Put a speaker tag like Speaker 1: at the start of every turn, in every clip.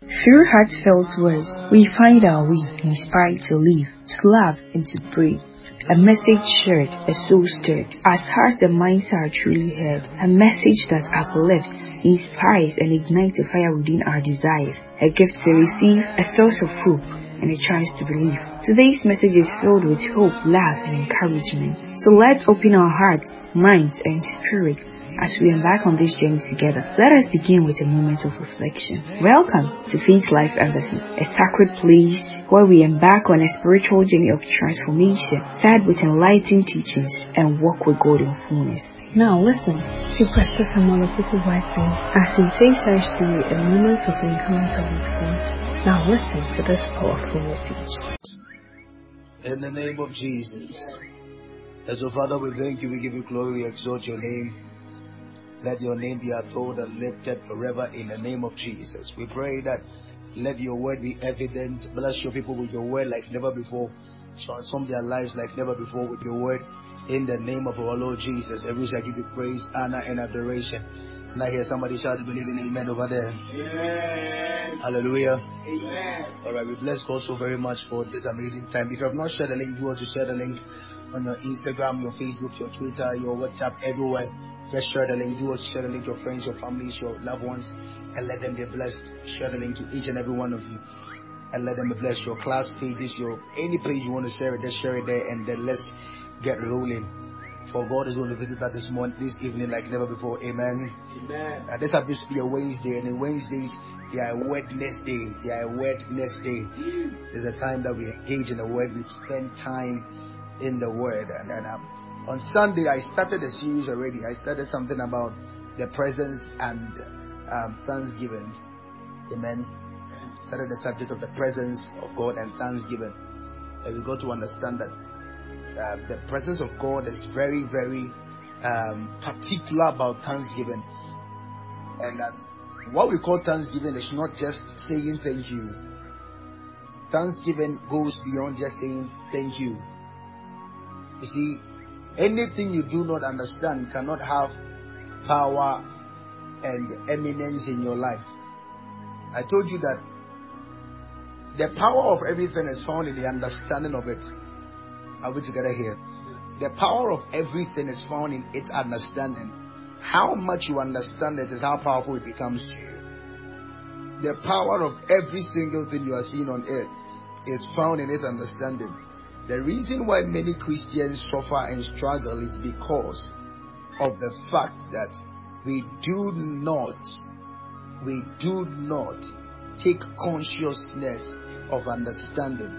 Speaker 1: Through heartfelt words, we find our way, inspired to live, to love, and to pray. A message shared, a soul stirred. As hearts and minds are truly heard, a message that uplifts, inspires, and ignites a fire within our desires. A gift to receive, a source of hope, and a chance to believe. Today's message is filled with hope, love, and encouragement. So let's open our hearts, minds, and spirits as we embark on this journey together. Let us begin with a moment of reflection. Welcome to Faith Life Embassy, a sacred place where we embark on a spiritual journey of transformation, fed with enlightening teachings, and walk with God in fullness. Now listen to Pastor Samuel Opoku Boateng as he takes us through a moment of encounter with God. Now listen to this powerful message.
Speaker 2: In the name of Jesus. As a Father, we thank you, we give you glory, we exalt your name. Let your name be adored and lifted forever in the name of Jesus. We pray that let your word be evident. Bless your people with your word like never before. Transform their lives like never before with your word. In the name of our Lord Jesus. Every shall give you praise, honor, and adoration. And I hear somebody shout, believe in amen over there.
Speaker 3: Amen.
Speaker 2: Hallelujah.
Speaker 3: Amen.
Speaker 2: All right, we bless God so very much for this amazing time. If you have not shared the link, do want to share the link on your Instagram, your Facebook, your Twitter, your WhatsApp, everywhere. Just share the link. Do to share the link to your friends, your families, your loved ones, and let them be blessed. Share the link to each and every one of you, and let them be blessed. Your class pages, your any page you want to share it, just share it there, and then let's get rolling. For God is going to visit us this morning, this evening, like never before. Amen.
Speaker 3: Amen.
Speaker 2: Uh, this happens to be a Wednesday, and in Wednesdays, they are a Wednesday. They are a Wednesday. There's a time that we engage in the Word, we spend time in the Word. And, and um, on Sunday, I started a series already. I started something about the presence and um, thanksgiving. Amen. Started the subject of the presence of God and thanksgiving. And we got to understand that uh, the presence of God is very, very um, particular about thanksgiving. And that what we call thanksgiving is not just saying thank you. Thanksgiving goes beyond just saying thank you. You see, anything you do not understand cannot have power and eminence in your life. I told you that the power of everything is found in the understanding of it. Are we together here? The power of everything is found in its understanding. How much you understand it is how powerful it becomes to you. The power of every single thing you are seeing on earth is found in its understanding. The reason why many Christians suffer and struggle is because of the fact that we do not, we do not take consciousness of understanding.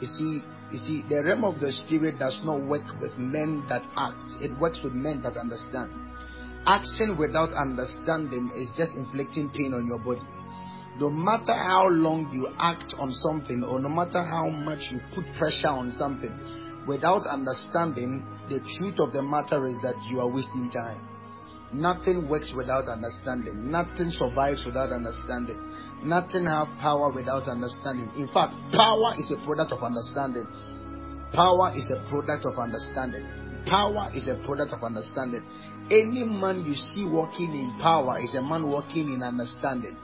Speaker 2: You see, you see, the realm of the spirit does not work with men that act, it works with men that understand. Action without understanding is just inflicting pain on your body. No matter how long you act on something, or no matter how much you put pressure on something, without understanding, the truth of the matter is that you are wasting time. Nothing works without understanding. Nothing survives without understanding. Nothing have power without understanding. In fact, power is a product of understanding. Power is a product of understanding. Power is a product of understanding. Any man you see walking in power is a man walking in understanding.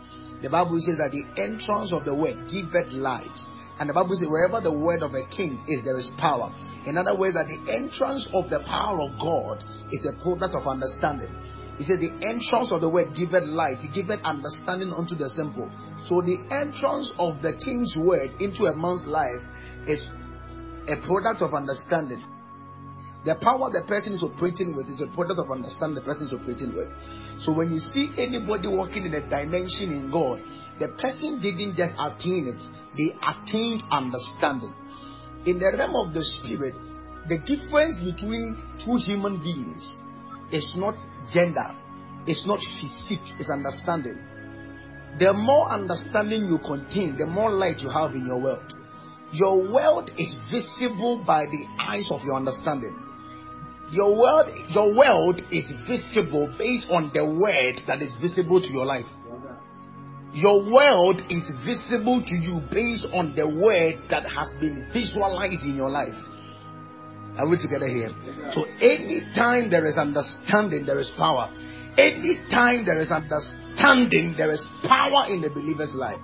Speaker 2: The Bible says that the entrance of the word giveth light. And the Bible says, wherever the word of a king is, there is power. In other words, that the entrance of the power of God is a product of understanding. He said, The entrance of the word giveth light, giveth understanding unto the simple. So the entrance of the king's word into a man's life is a product of understanding. The power the person is operating with is a product of understanding the person is operating with. So when you see anybody walking in a dimension in God, the person didn't just attain it, they attained understanding. In the realm of the spirit, the difference between two human beings is not gender, it's not physique, it's understanding. The more understanding you contain, the more light you have in your world. Your world is visible by the eyes of your understanding. Your world, your world is visible based on the word that is visible to your life. Your world is visible to you based on the word that has been visualized in your life. Are we together here? So anytime there is understanding, there is power. Anytime there is understanding, there is power in the believer's life.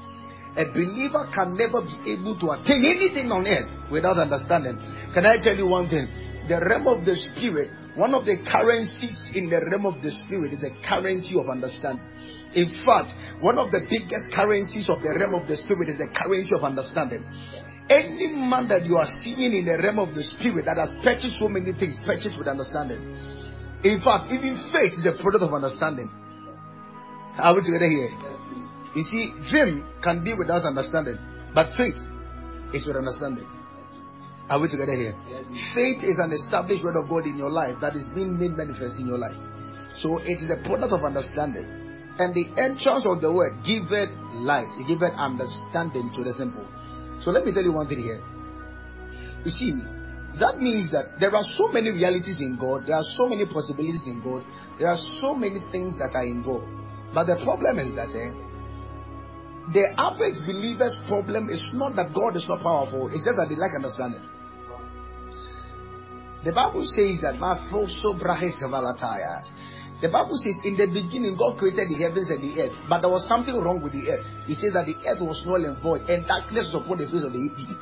Speaker 2: A believer can never be able to attain anything on earth without understanding. Can I tell you one thing? The realm of the spirit, one of the currencies in the realm of the spirit is a currency of understanding. In fact, one of the biggest currencies of the realm of the spirit is the currency of understanding. Any man that you are seeing in the realm of the spirit that has purchased so many things, purchased with understanding. In fact, even faith is a product of understanding. Are we together here? You see, dream can be without understanding, but faith is with understanding. Are we together here? Faith is an established word of God in your life that is being made manifest in your life. So it is a product of understanding. And the entrance of the word giveth light, it giveth understanding to the simple. So let me tell you one thing here. You see, that means that there are so many realities in God, there are so many possibilities in God, there are so many things that are involved. But the problem is that eh, the average believer's problem is not that God is not powerful, it's just that they lack understanding. The Bible says that the Bible says in the beginning God created the heavens and the earth, but there was something wrong with the earth. He says that the earth was null and void, and darkness was upon the face of the deep.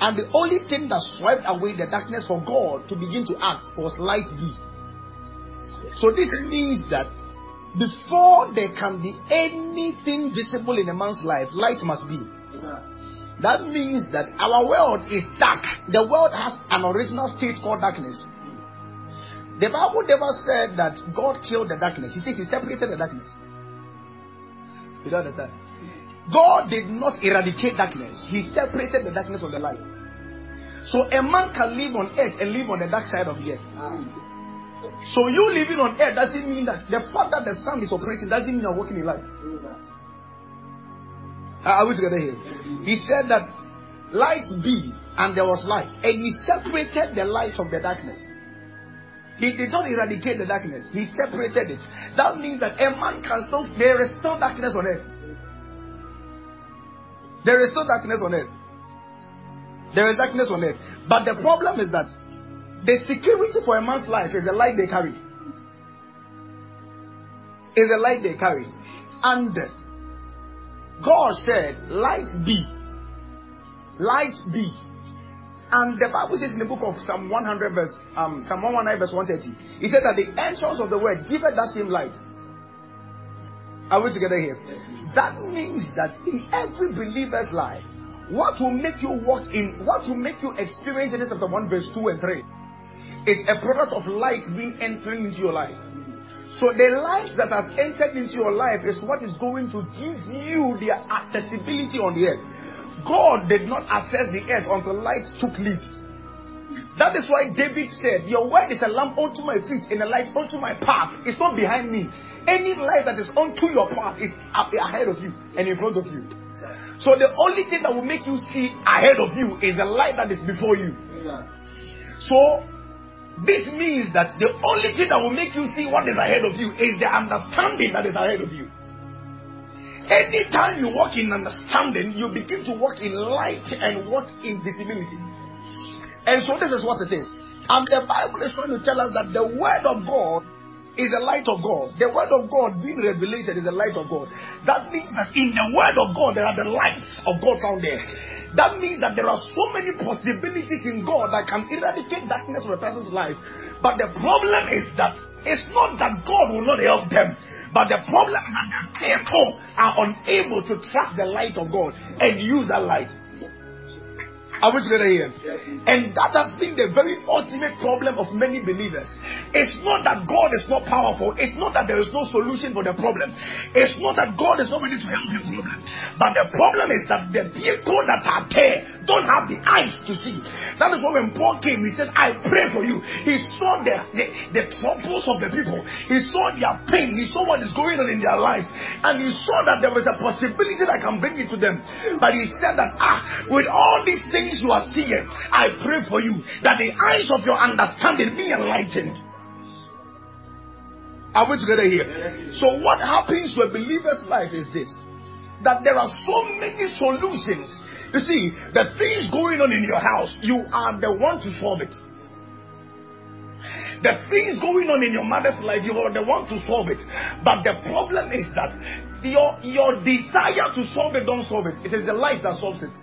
Speaker 2: And the only thing that swept away the darkness for God to begin to act was light be. So this means that before there can be anything visible in a man's life, light must be. That means that our world is dark. The world has an original state called darkness. The Bible never said that God killed the darkness. He says he separated the darkness. You don't understand? God did not eradicate darkness. He separated the darkness from the light. So a man can live on earth and live on the dark side of the earth. So you living on earth doesn't mean that the fact that the sun is operating doesn't mean you're walking in light. Are we together here? He said that light be and there was light. And he separated the light from the darkness. He did not eradicate the darkness, he separated it. That means that a man can still, there is still darkness on earth. There is still darkness on earth. There is darkness on earth. But the problem is that the security for a man's life is the light they carry. Is the light they carry. And God said, Light be. Light be. And the Bible says in the book of Psalm 100 verse, um, Psalm 119 verse 130, it said that the entrance of the word giveth that same light. Are we together here? That means that in every believer's life, what will make you walk in, what will make you experience Genesis chapter 1 verse 2 and 3 is a product of light being entering into your life. So the light that has entered into your life is what is going to give you the accessibility on the earth. God did not access the earth until light took lead. That is why David said, Your word is a lamp unto my feet and a light unto my path. It's not behind me. Any light that is unto your path is up ahead of you and in front of you. So the only thing that will make you see ahead of you is the light that is before you. So this means that the only thing that will make you see what is ahead of you is the understanding that is ahead of you. Anytime you walk in understanding, you begin to walk in light and walk in visibility. And so this is what it is. And the Bible is trying to tell us that the word of God is the light of God. The word of God being revelated is the light of God. That means that in the word of God there are the lights of God found there. That means that there are so many possibilities in God that can eradicate darkness from a person's life. But the problem is that it's not that God will not help them. But the problem is that the people are unable to track the light of God and use that light. Are we together here? And that has been the very ultimate problem of many believers. It's not that God is not powerful. It's not that there is no solution for the problem. It's not that God is not ready to help problem. But the problem is that the people that are there don't have the eyes to see. That is why when Paul came, he said, I pray for you. He saw the, the, the troubles of the people. He saw their pain. He saw what is going on in their lives. And he saw that there was a possibility that I can bring it to them. But he said that, ah, with all these things things you are seeing, I pray for you that the eyes of your understanding be enlightened. Are we together here? So, what happens to a believer's life is this that there are so many solutions. You see, the things going on in your house, you are the one to solve it. The things going on in your mother's life, you are the one to solve it. But the problem is that your your desire to solve it don't solve it. It is the light that solves it.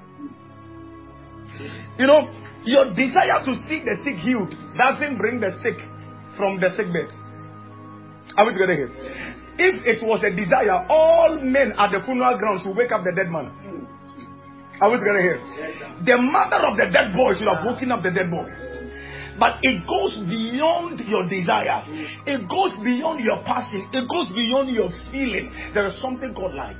Speaker 2: You know, your desire to see the sick healed doesn't bring the sick from the sick bed. Are we together here? If it was a desire, all men at the funeral grounds should wake up the dead man. Are we together here? The mother of the dead boy should have woken up the dead boy. But it goes beyond your desire. It goes beyond your passion. It goes beyond your feeling. There is something called light.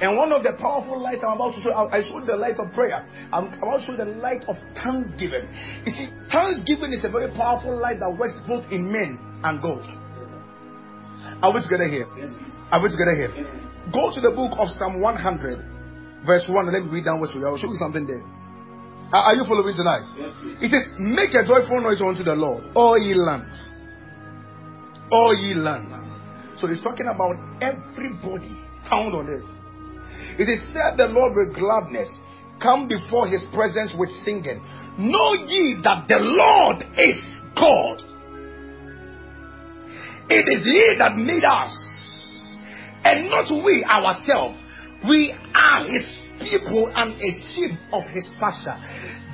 Speaker 2: And one of the powerful lights I'm about to show, I showed the light of prayer. I'm about to show the light of thanksgiving. You see, thanksgiving is a very powerful light that works both in men and God. Are we together here? Are we together here? Go to the book of Psalm 100, verse 1. Let me read downwards for you. I'll show you something there. Are you following tonight? It says, Make a joyful noise unto the Lord, all ye lands. All ye lands. So he's talking about everybody found on earth. It is said the Lord with gladness. Come before his presence with singing. Know ye that the Lord is God. It is he that made us, and not we ourselves. We are his people and a sheep of his pasture.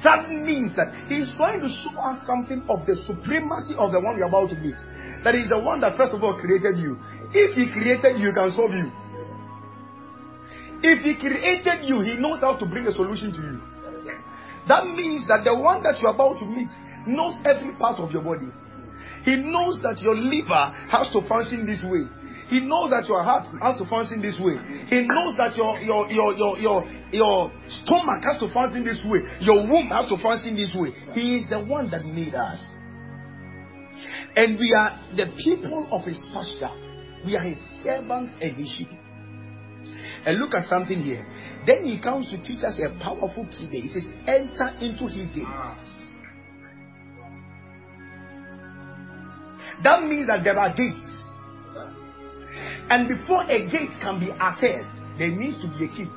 Speaker 2: That means that he's trying to show us something of the supremacy of the one you're about to meet. That is the one that first of all created you. If he created you, he can solve you. If he created you, he knows how to bring a solution to you. That means that the one that you're about to meet knows every part of your body. He knows that your liver has to function this way. He knows that your heart has to function this way. He knows that your your your your your, your stomach has to function this way. Your womb has to function this way. He is the one that made us. And we are the people of his pasture. We are his servants and his sheep. And look at something here. Then he comes to teach us a powerful key there. He says, enter into his gates. That means that there are gates. And before a gate can be accessed, there needs to be a key.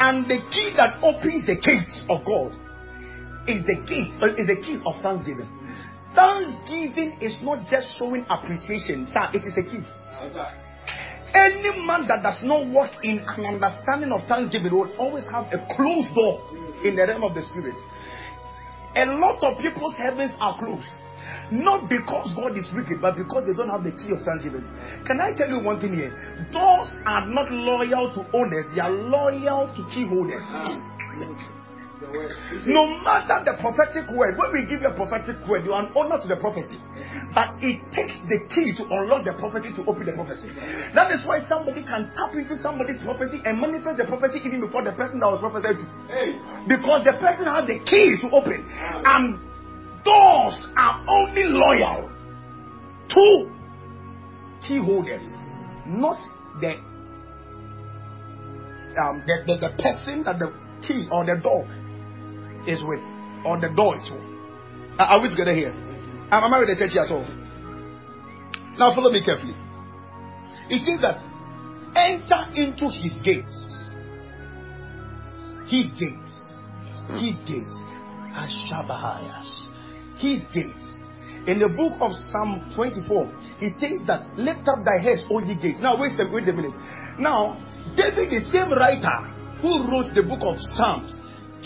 Speaker 2: And the key that opens the gate of God is the gate, uh, is the key of thanksgiving. Thanksgiving is not just showing appreciation, sir, it is a key. Any man that does not walk in an understanding of thanksgiving will always have a closed door in the realm of the spirit. A lot of people's heavens are closed. Not because God is wicked, but because they don't have the key of thanksgiving. Can I tell you one thing here? Doors are not loyal to owners, they are loyal to key holders. No matter the prophetic word, when we give you a prophetic word, you are an owner to the prophecy. But it takes the key to unlock the prophecy to open the prophecy. That is why somebody can tap into somebody's prophecy and manifest the prophecy even before the person that was prophesied to. Because the person has the key to open. And doors are only loyal to key holders, not the um, the, the, the person that the key or the door is with, or the door is with. Are we together here? Am I with the church here at all? Now follow me carefully. It says that enter into his gates. His gates. His gates. as Ashabahayas. His gates. In the book of Psalm 24, it says that lift up thy heads, O ye gates. Now wait a, wait a minute. Now, David, the same writer who wrote the book of Psalms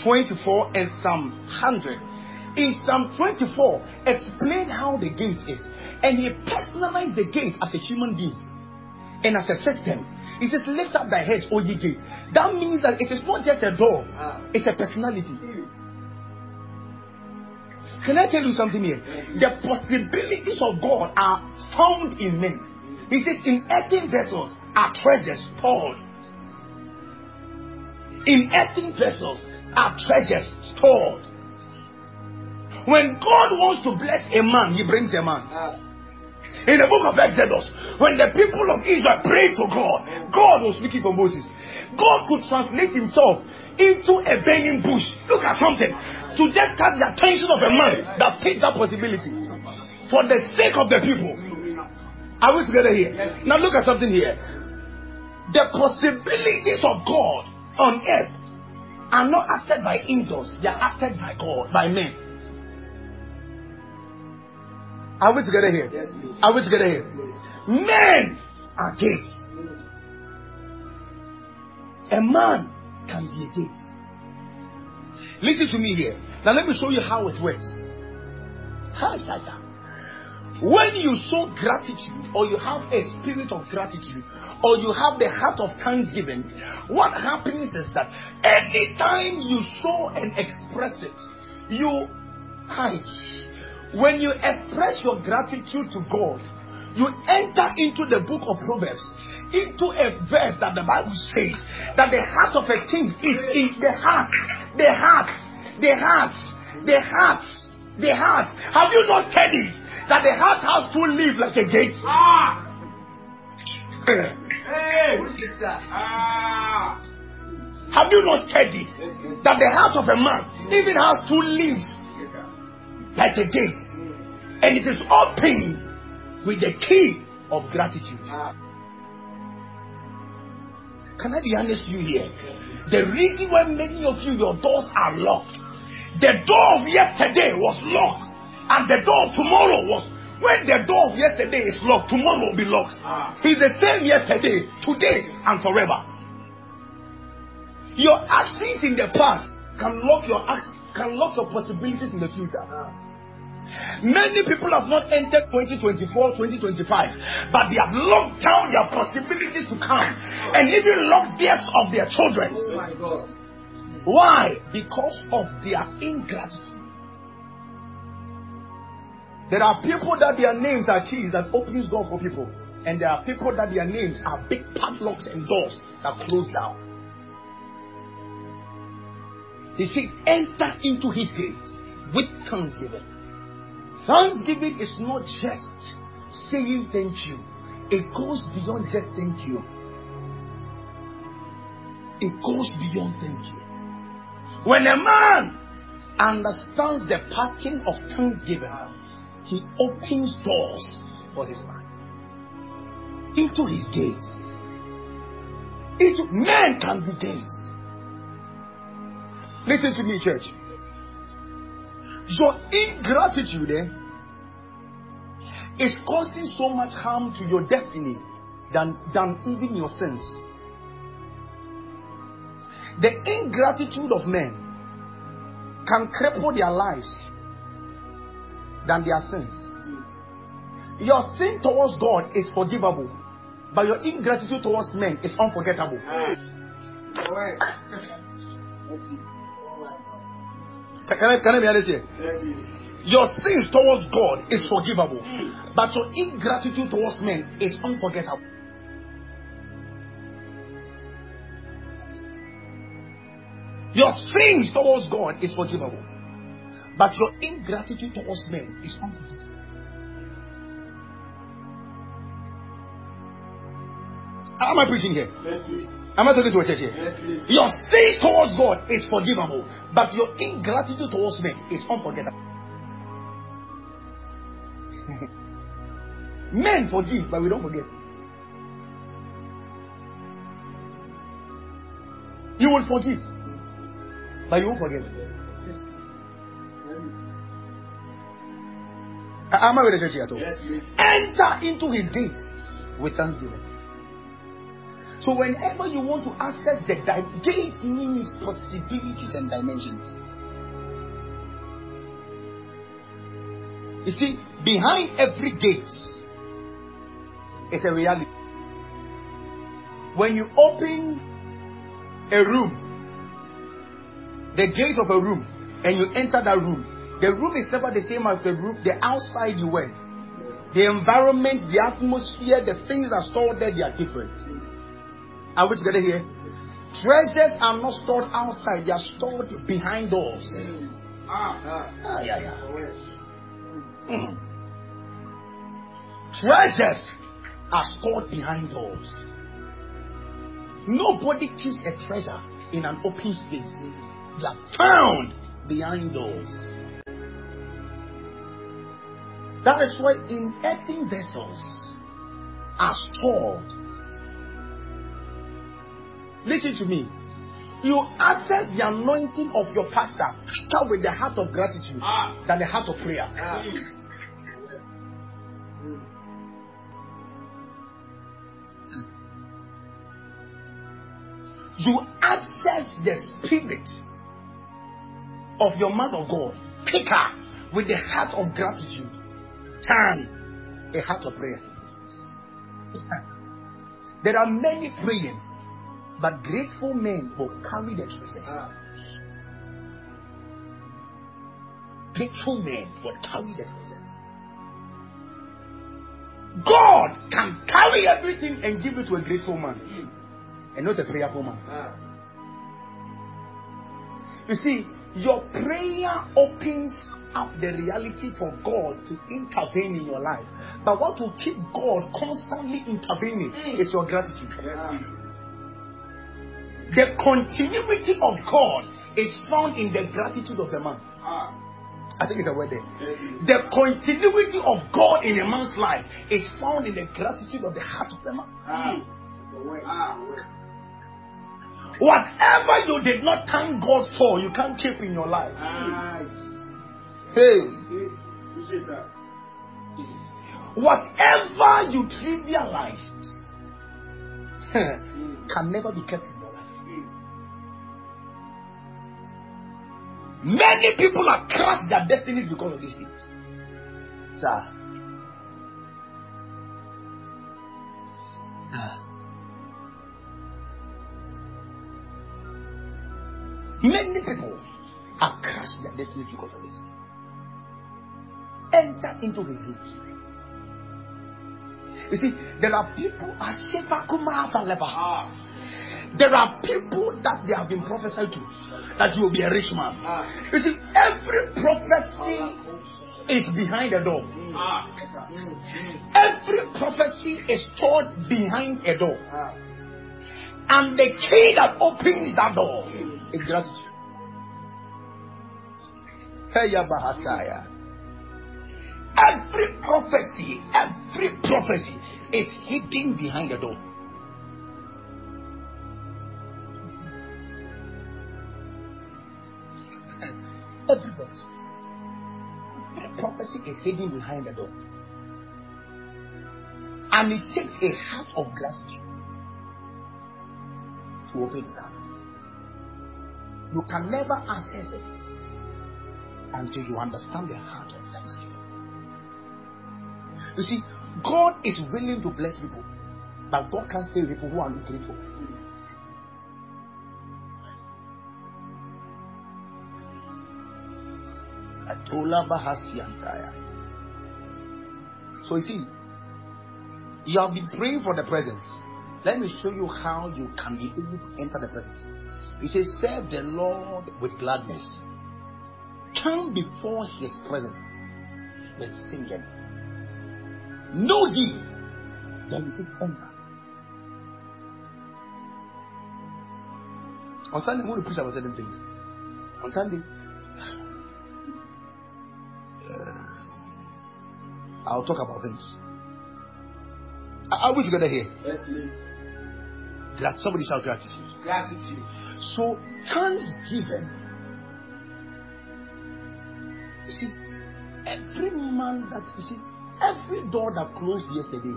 Speaker 2: 24 and Psalm 100, in Psalm 24 explained how the gate is. And he personalized the gate as a human being and as a system. He says, Lift up thy heads, O ye gates. That means that it is not just a door, ah. it's a personality. Can I tell you something here? The possibilities of God are found in men. He says, In earthen vessels are treasures stored. In earthen vessels are treasures stored. When God wants to bless a man, he brings a man. In the book of Exodus, when the people of Israel prayed to God, God was speaking for Moses. God could translate himself into a burning bush. Look at something. To just catch the attention of a man that fits that possibility. For the sake of the people. Are we together here? Now look at something here. The possibilities of God on earth are not acted by angels, they are acted by God, by men. Are we together here? Are we together here? Men are gates. a man can be a gate. Listen to me here. Now let me show you how it works. When you show gratitude, or you have a spirit of gratitude, or you have the heart of thanksgiving, what happens is that anytime you show and express it, you hi. When you express your gratitude to God, you enter into the book of Proverbs, into a verse that the Bible says that the heart of a king is in the heart, the heart, the heart, the heart, the heart. Have you not studied that the heart has to live like a gate?
Speaker 3: Ah!
Speaker 2: Eh.
Speaker 3: Hey! Ah!
Speaker 2: Have you not studied that the heart of a man even has two leaves like a gate? And it is open with the key of gratitude. Can I be honest with you here? The reason why many of you, your doors are locked, the door of yesterday was locked, and the door of tomorrow was. When the door of yesterday is locked, tomorrow will be locked.
Speaker 3: Ah.
Speaker 2: He's the same yesterday, today, and forever. Your actions in the past can lock your act- can lock your possibilities in the future. Many people have not entered 2024, 2025, but they have locked down their possibilities to come and even locked deaths of their children.
Speaker 3: Oh my God.
Speaker 2: Why? Because of their ingratitude. There are people that their names are keys that opens doors for people, and there are people that their names are big padlocks and doors that close down. He said, enter into his gates with thanksgiving. Thanksgiving is not just saying thank you. It goes beyond just thank you. It goes beyond thank you. When a man understands the pattern of thanksgiving, he opens doors for his man into his gates. Into men can be gates. Listen to me, church. Your ingratitude eh, is causing so much harm to your destiny than, than even your sins. The ingratitude of men can cripple their lives than their sins. Your sin towards God is forgivable, but your ingratitude towards men is unforgettable. Can I, can I be honest here? Your sins towards God is forgivable, hmm. but your ingratitude towards men is unforgettable. Your sins towards God is forgivable, but your ingratitude towards men is unforgivable. How am I preaching here?
Speaker 3: Me.
Speaker 2: Am I talking to a church here?
Speaker 3: Me.
Speaker 2: Your sin towards God is forgivable, but your ingratitude towards men is unforgettable. men forgive, but we don't forget. You will forgive, but you won't forget. Am I with the church here at all?
Speaker 3: Me.
Speaker 2: Enter into his gates with thanksgiving. So whenever you want to access the di- gates means possibilities and dimensions. You see, behind every gate is a reality. When you open a room, the gate of a room, and you enter that room, the room is never the same as the room, the outside you went. The environment, the atmosphere, the things that stored there, they are different. Are we together here? Treasures are not stored outside, they are stored behind doors.
Speaker 3: Ah. Ah.
Speaker 2: Ah, yeah, yeah. Mm. Treasures are stored behind doors. Nobody keeps a treasure in an open space. They are found behind doors. That is why in earthen vessels are stored. Listen to me. You access the anointing of your pastor quicker with the heart of gratitude
Speaker 3: Ah.
Speaker 2: than the heart of prayer.
Speaker 3: Ah.
Speaker 2: you access the spirit of your man of God, pick her with the heart of gratitude, turn a heart of prayer. There are many praying, but grateful men will carry the treasures.
Speaker 3: Ah.
Speaker 2: Grateful men will carry the treasures. God can carry everything and give it to a grateful man
Speaker 3: Mm.
Speaker 2: and not a prayerful man.
Speaker 3: Ah.
Speaker 2: You see, your prayer opens up the reality for God to intervene in your life. But what will keep God constantly intervening
Speaker 3: Mm.
Speaker 2: is your gratitude.
Speaker 3: Please.
Speaker 2: The continuity of God is found in the gratitude of the man.
Speaker 3: Ah.
Speaker 2: I think it's a word there. The continuity of God in a man's life is found in the gratitude of the heart of the man.
Speaker 3: Ah. Ah.
Speaker 2: Whatever you did not thank God for, you can't keep in your life. Hey,
Speaker 3: Okay. Appreciate that.
Speaker 2: whatever you trivialized can never be kept in Many people have crushed their destinies because of these things. Sir. Many people have crushed their destinies because of this. Enter into his gates. You see, there are people Asheba Kuma Avaleba.
Speaker 3: Ah.
Speaker 2: There are people that they have been prophesied to that you will be a rich man. You see, every prophecy is behind a door. Every prophecy is stored behind a door. And the key that opens that door is gratitude. Every prophecy, every prophecy is hidden behind the door. Every prophecy. Every prophecy is hidden behind the door. And it takes a heart of gratitude to open it up. You can never access it until you understand the heart of thanksgiving. You see, God is willing to bless people, but God can't stay with people who are not So you see, you have been praying for the presence. Let me show you how you can be able to enter the presence. He says, Serve the Lord with gladness. Come before his presence with singing. Know ye. Then he said, Enter. On Sunday, I'm going to preach about certain things. On Sunday, uh, I'll talk about things. I, I wish you got to hear
Speaker 3: Yes, please.
Speaker 2: that somebody shout gratitude.
Speaker 3: Gratitude.
Speaker 2: So, thanksgiving. You see, every man that, you see, every door that closed yesterday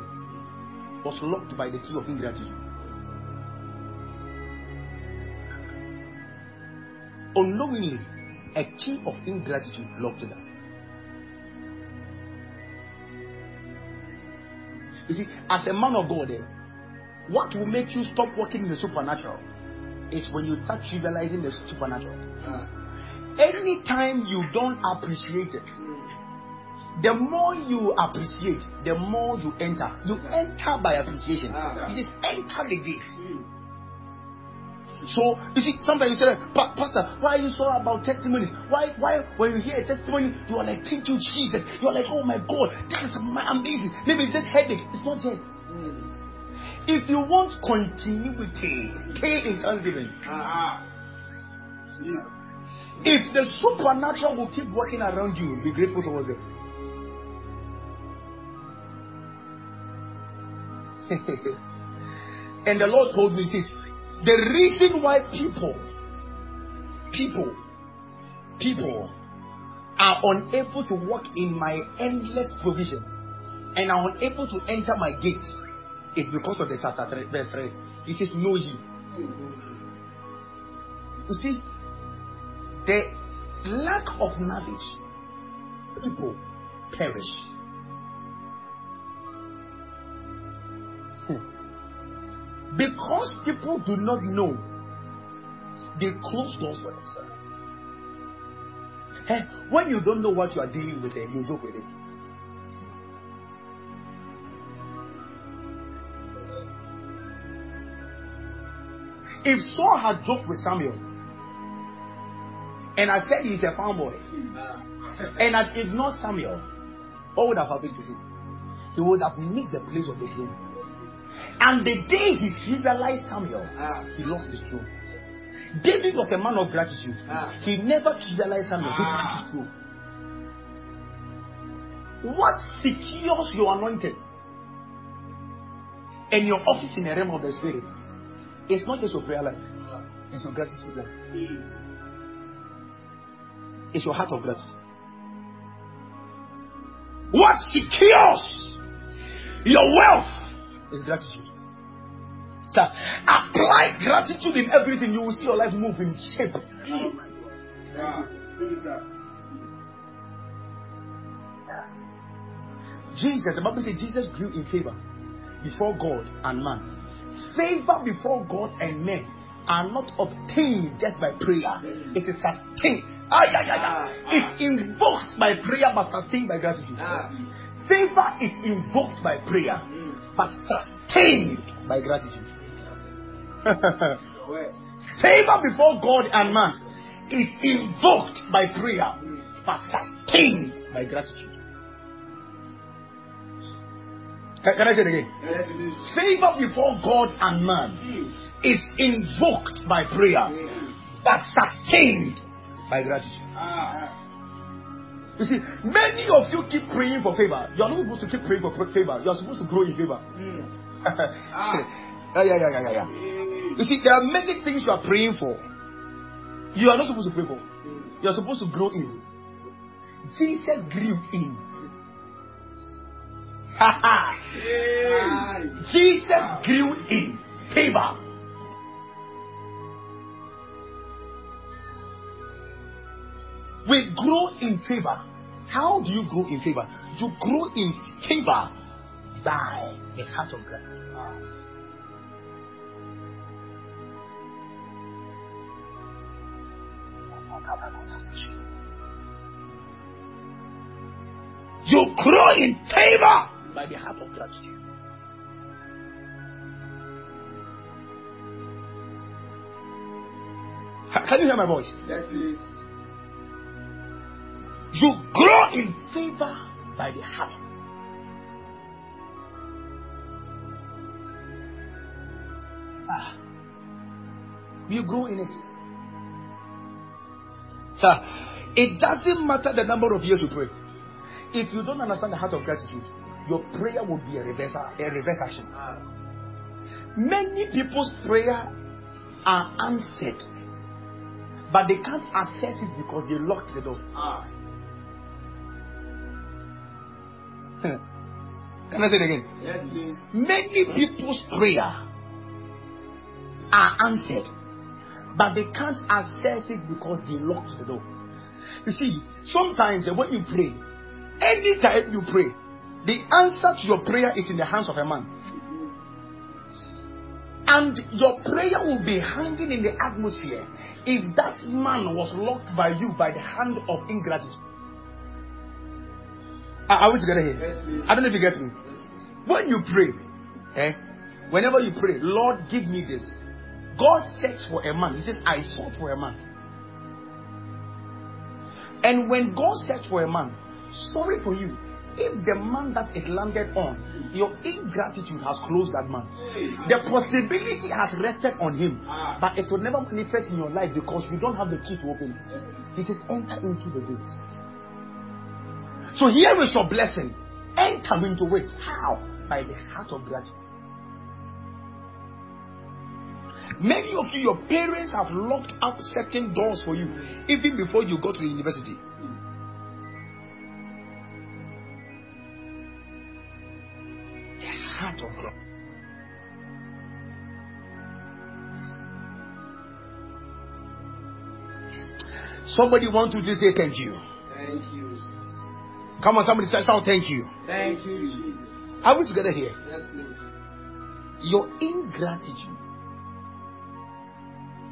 Speaker 2: was locked by the key of ingratitude. Unknowingly, a key of ingratitude locked it up. You see, as a man of God, eh, what will make you stop working in the supernatural is when you start trivializing the supernatural.
Speaker 3: Ah.
Speaker 2: Anytime you don't appreciate it,
Speaker 3: Mm.
Speaker 2: the more you appreciate, the more you enter. You enter by appreciation.
Speaker 3: Ah.
Speaker 2: You just enter the gate. So you see, sometimes you say, "Pa- Pastor, why are you so about testimonies? Why, why, when you hear a testimony, you are like, thank you, Jesus. You are like, oh my God, that is my- amazing. Maybe it's just headache. It's not just.
Speaker 3: Mm.
Speaker 2: If you want continuity, stay in thanksgiving.
Speaker 3: Ah. See.
Speaker 2: If the supernatural will keep working around you, be grateful towards them. and the Lord told me, he says, the reason why people, people, people are unable to walk in my endless provision and are unable to enter my gates is because of the chapter 3, verse 3. He says, Know ye. You see, the lack of knowledge, people perish. Because people do not know, they close doors for themselves. Hey, when you don't know what you are dealing with, eh, you joke with it. If Saul had joked with Samuel, and I said he's a farm boy, and I ignored Samuel, what would have happened to him? He would have missed the place of the throne. And the day he trivialized Samuel, ah. he lost his throne. David was a man of gratitude. Ah. He never trivialized Samuel. He took ah. his throne. What secures your anointing and your office in the realm of the spirit? It's not just your prayer life, it's your gratitude life. It's your heart of gratitude. What secures your wealth is gratitude. So apply gratitude in everything. You will see your life move in shape. Jesus, the Bible says Jesus grew in favor before God and man. Favor before God and men are not obtained just by prayer. It is sustained. Ah, yeah, yeah, yeah. It's invoked by prayer but sustained by gratitude. Favor is invoked by prayer but sustained by gratitude. Favor before God and man is invoked by prayer but sustained by gratitude. Can, I say it again? Favor before God and man is invoked by prayer but sustained by gratitude. Ah. You see, many of you keep praying for favor. You are not supposed to keep praying for favor. You are supposed to grow in favor. Ah! yeah, yeah, yeah, yeah, yeah. You see, there are many things you are praying for. You are not supposed to pray for. You are supposed to grow in. Jesus grew in. Jesus grew in favor. We grow in favor. How do you grow in favor? You grow in favor by the heart of gratitude. You grow in favor by the heart of gratitude. Can you hear my voice?
Speaker 3: Yes, please.
Speaker 2: You grow in favor by the heart. Ah. You grow in it. Sir, it doesn't matter the number of years you pray. If you don't understand the heart of gratitude, your prayer will be a reverse, a reverse action. Many people's prayer are answered, but they can't access it because they locked the door. Can I say it again?
Speaker 3: Yes, please.
Speaker 2: Many people's prayer are answered, but they can't access it because they locked the door. You see, sometimes when you pray, anytime you pray, the answer to your prayer is in the hands of a man. And your prayer will be hanging in the atmosphere if that man was locked by you by the hand of ingratitude. Are are we together here? I don't know if you get me. When you pray, eh, whenever you pray, Lord, give me this. God searched for a man. He says, I sought for a man. And when God searched for a man, sorry for you, if the man that it landed on, your ingratitude has closed that man. The possibility has rested on him, but it will never manifest in your life because you don't have the key to open it. It is enter into the gate. So here is your blessing. Enter into it. How? By the heart of gratitude. Many of you, your parents have locked up certain doors for you even before you go to the university. The heart of God. Somebody want to just say thank you.
Speaker 3: Thank you.
Speaker 2: Come on, somebody say shout thank you.
Speaker 3: Thank you, Jesus.
Speaker 2: Are we together here?
Speaker 3: Yes, please.
Speaker 2: Your ingratitude.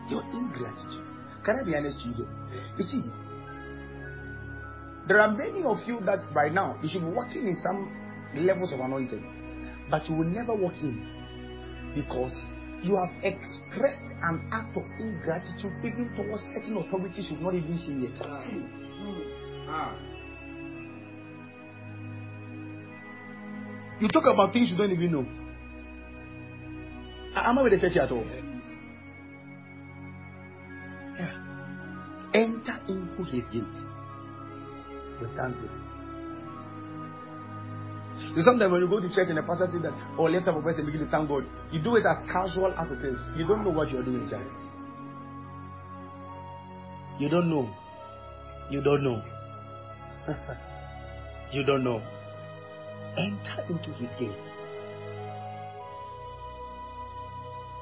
Speaker 2: Your ingratitude. Can I be honest to you? You see, there are many of you that right now you should be working in some levels of anointing, but you will never walk in because you have expressed an act of ingratitude even towards certain authorities you've not even seen yet.
Speaker 3: Ah.
Speaker 2: You talk about things you don't even know. I- am I with the church at all? Yeah. Enter into his gate with thanksgiving. So sometimes when you go to church and the pastor says that, oh, lift up a voice and begin to thank God, you do it as casual as it is. You don't know what you're doing, child. You don't know. You don't know. you don't know. Enter into his gates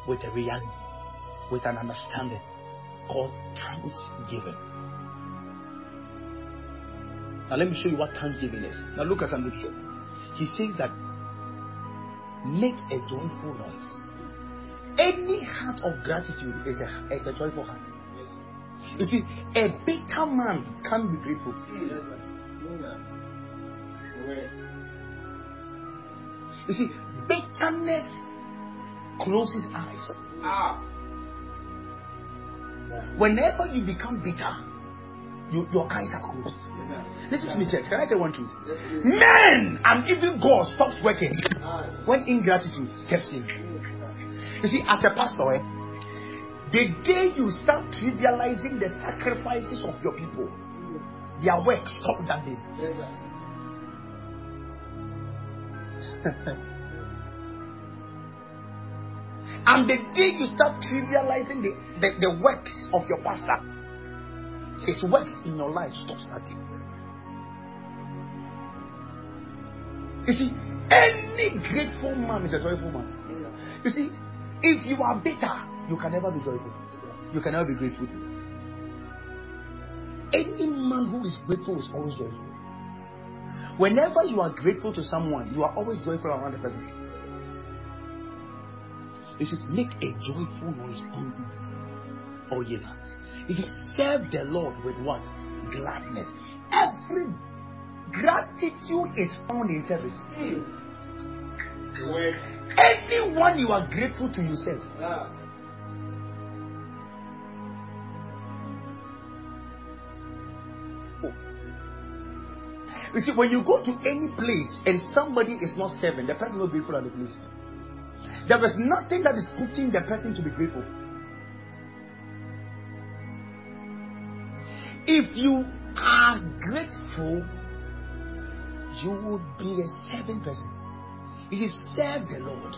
Speaker 2: with a reality, with an understanding called thanksgiving. Now, let me show you what thanksgiving is. Now, look at something here. He says that make a joyful noise. Any heart of gratitude is a, is a joyful heart. You see, a bitter man can't be grateful. You see, bitterness closes eyes.
Speaker 3: Ah.
Speaker 2: Whenever you become bitter, you, your eyes are closed.
Speaker 3: Yes.
Speaker 2: Listen to me, church. Can I tell one truth?
Speaker 3: Yes.
Speaker 2: Men and even God stops working when ingratitude steps in. You see, as a pastor, eh, the day you start trivializing the sacrifices of your people, their work stop that day. And the day you start trivializing the, the, the works of your pastor, his works in your life stops day. You see, any grateful man is a joyful man. You see, if you are bitter, you can never be joyful. You can never be grateful. Any man who is grateful is always joyful. Whenever you are grateful to someone, you are always joyful around the person. It says, make a joyful noise unto ye lands. It says, serve the Lord with what? Gladness. Every gratitude is found in service.
Speaker 3: Mm.
Speaker 2: Anyone you are grateful to yourself.
Speaker 3: Ah.
Speaker 2: You see, when you go to any place and somebody is not serving, the person is not grateful at the place. There is nothing that is putting the person to be grateful. If you are grateful, you will be a serving person. It is serve the Lord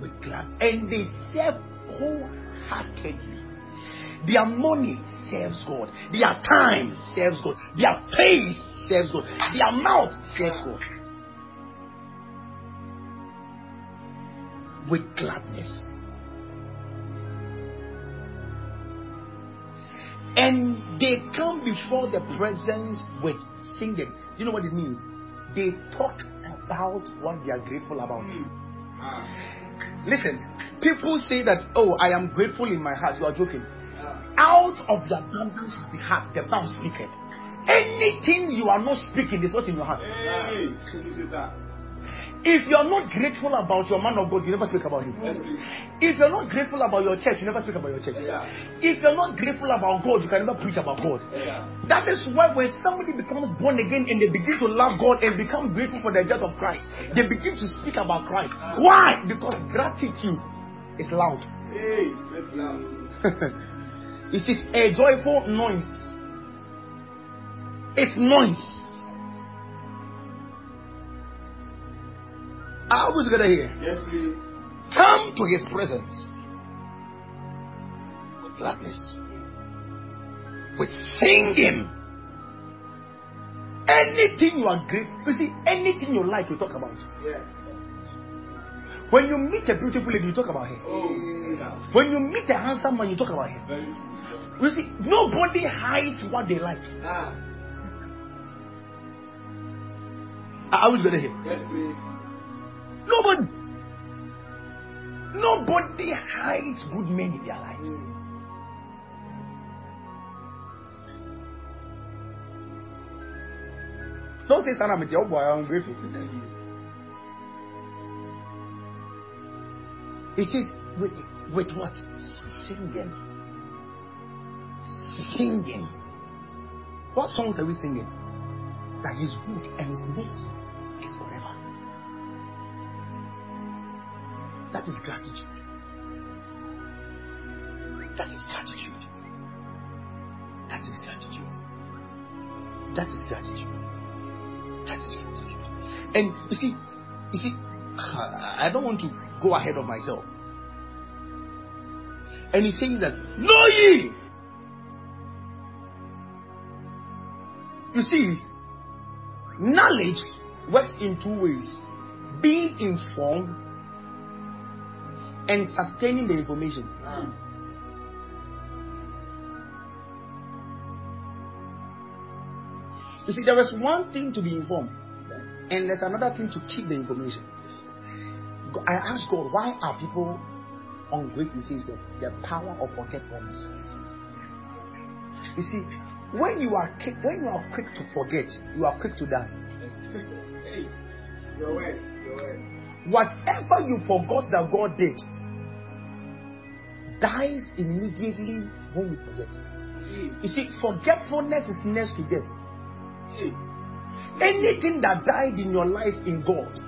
Speaker 2: with glad, and they serve wholeheartedly. Their money serves God. Their time serves God. Their pace serves God. Their mouth serves God. With gladness. And they come before the presence with singing. You know what it means? They talk about what they are grateful about.
Speaker 3: Ah.
Speaker 2: Listen, people say that, oh, I am grateful in my heart. You are joking. Out of the abundance of the heart, the mouth speaketh. Anything you are not speaking is not in your heart.
Speaker 3: Hey. This is that.
Speaker 2: If you are not grateful about your man of God, you never speak about him. If you're not grateful about your church, you never speak about your church.
Speaker 3: Yeah.
Speaker 2: If you're not grateful about God, you can never preach about God.
Speaker 3: Yeah.
Speaker 2: That is why when somebody becomes born again and they begin to love God and become grateful for the death of Christ, they begin to speak about Christ. Why? Because gratitude is loud.
Speaker 3: Hey. Let's now.
Speaker 2: it is a joyful noise. It's noise. Are we together here?
Speaker 3: Yes, please.
Speaker 2: Come to his presence with gladness, with singing. Anything you are grateful, you see, anything you like, you talk about.
Speaker 3: Yeah.
Speaker 2: When you meet a beautiful lady, you talk about her.
Speaker 3: Oh, yeah.
Speaker 2: When you meet a handsome man, you talk about him. You see, nobody hides what they like.
Speaker 3: Ah,
Speaker 2: I was gonna
Speaker 3: yes.
Speaker 2: Nobody. Nobody hides good men in their lives. Don't say, son, I'm a job boy, I'm grateful. It is with, with what? Singing. Singing. What songs are we singing? That He's good and His mercy is forever. That is gratitude. That is gratitude. That is gratitude. That is gratitude. That is gratitude. And you see, you see, I don't want to go ahead of myself. And he's saying that, know ye. You see, knowledge works in two ways being informed and sustaining the information. You see, there is one thing to be informed, and there's another thing to keep the information. I ask God, why are people ungrateful? He says that the power of forgetfulness. You see, when you are quick, when you are quick to forget, you are quick to die.
Speaker 3: hey, your word, your word.
Speaker 2: Whatever you forgot that God did dies immediately when you forget.
Speaker 3: Hey,
Speaker 2: You see, forgetfulness is next to death.
Speaker 3: hey,
Speaker 2: Anything that died in your life in God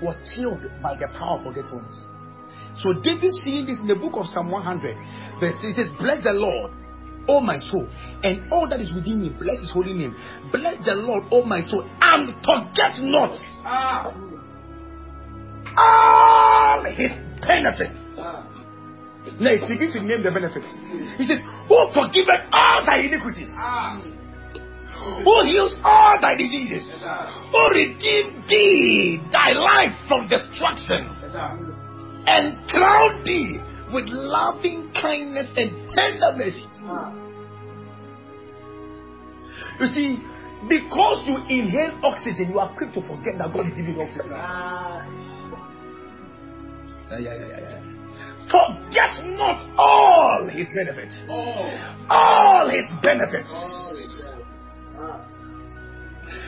Speaker 2: was killed by the power of forgetfulness. So David seeing this in the book of Psalm 100, verse 3, it says, Bless the Lord, O my soul, and all that is within me, bless his holy name. Bless the Lord, O my soul, and forget not
Speaker 3: ah,
Speaker 2: all his benefits.
Speaker 3: ah,
Speaker 2: Now he begins to name the benefits. He says, Who forgiveth all thy iniquities?
Speaker 3: ah,
Speaker 2: Who heals all thy diseases? Who redeemed thee, thy life from destruction? And crowned thee with loving kindness and tender mercies. You see, because you inhale oxygen, you are quick to forget that God is giving oxygen.
Speaker 3: ah,
Speaker 2: Yeah, yeah, yeah, yeah. Forget not all his benefits.
Speaker 3: oh,
Speaker 2: All his benefits.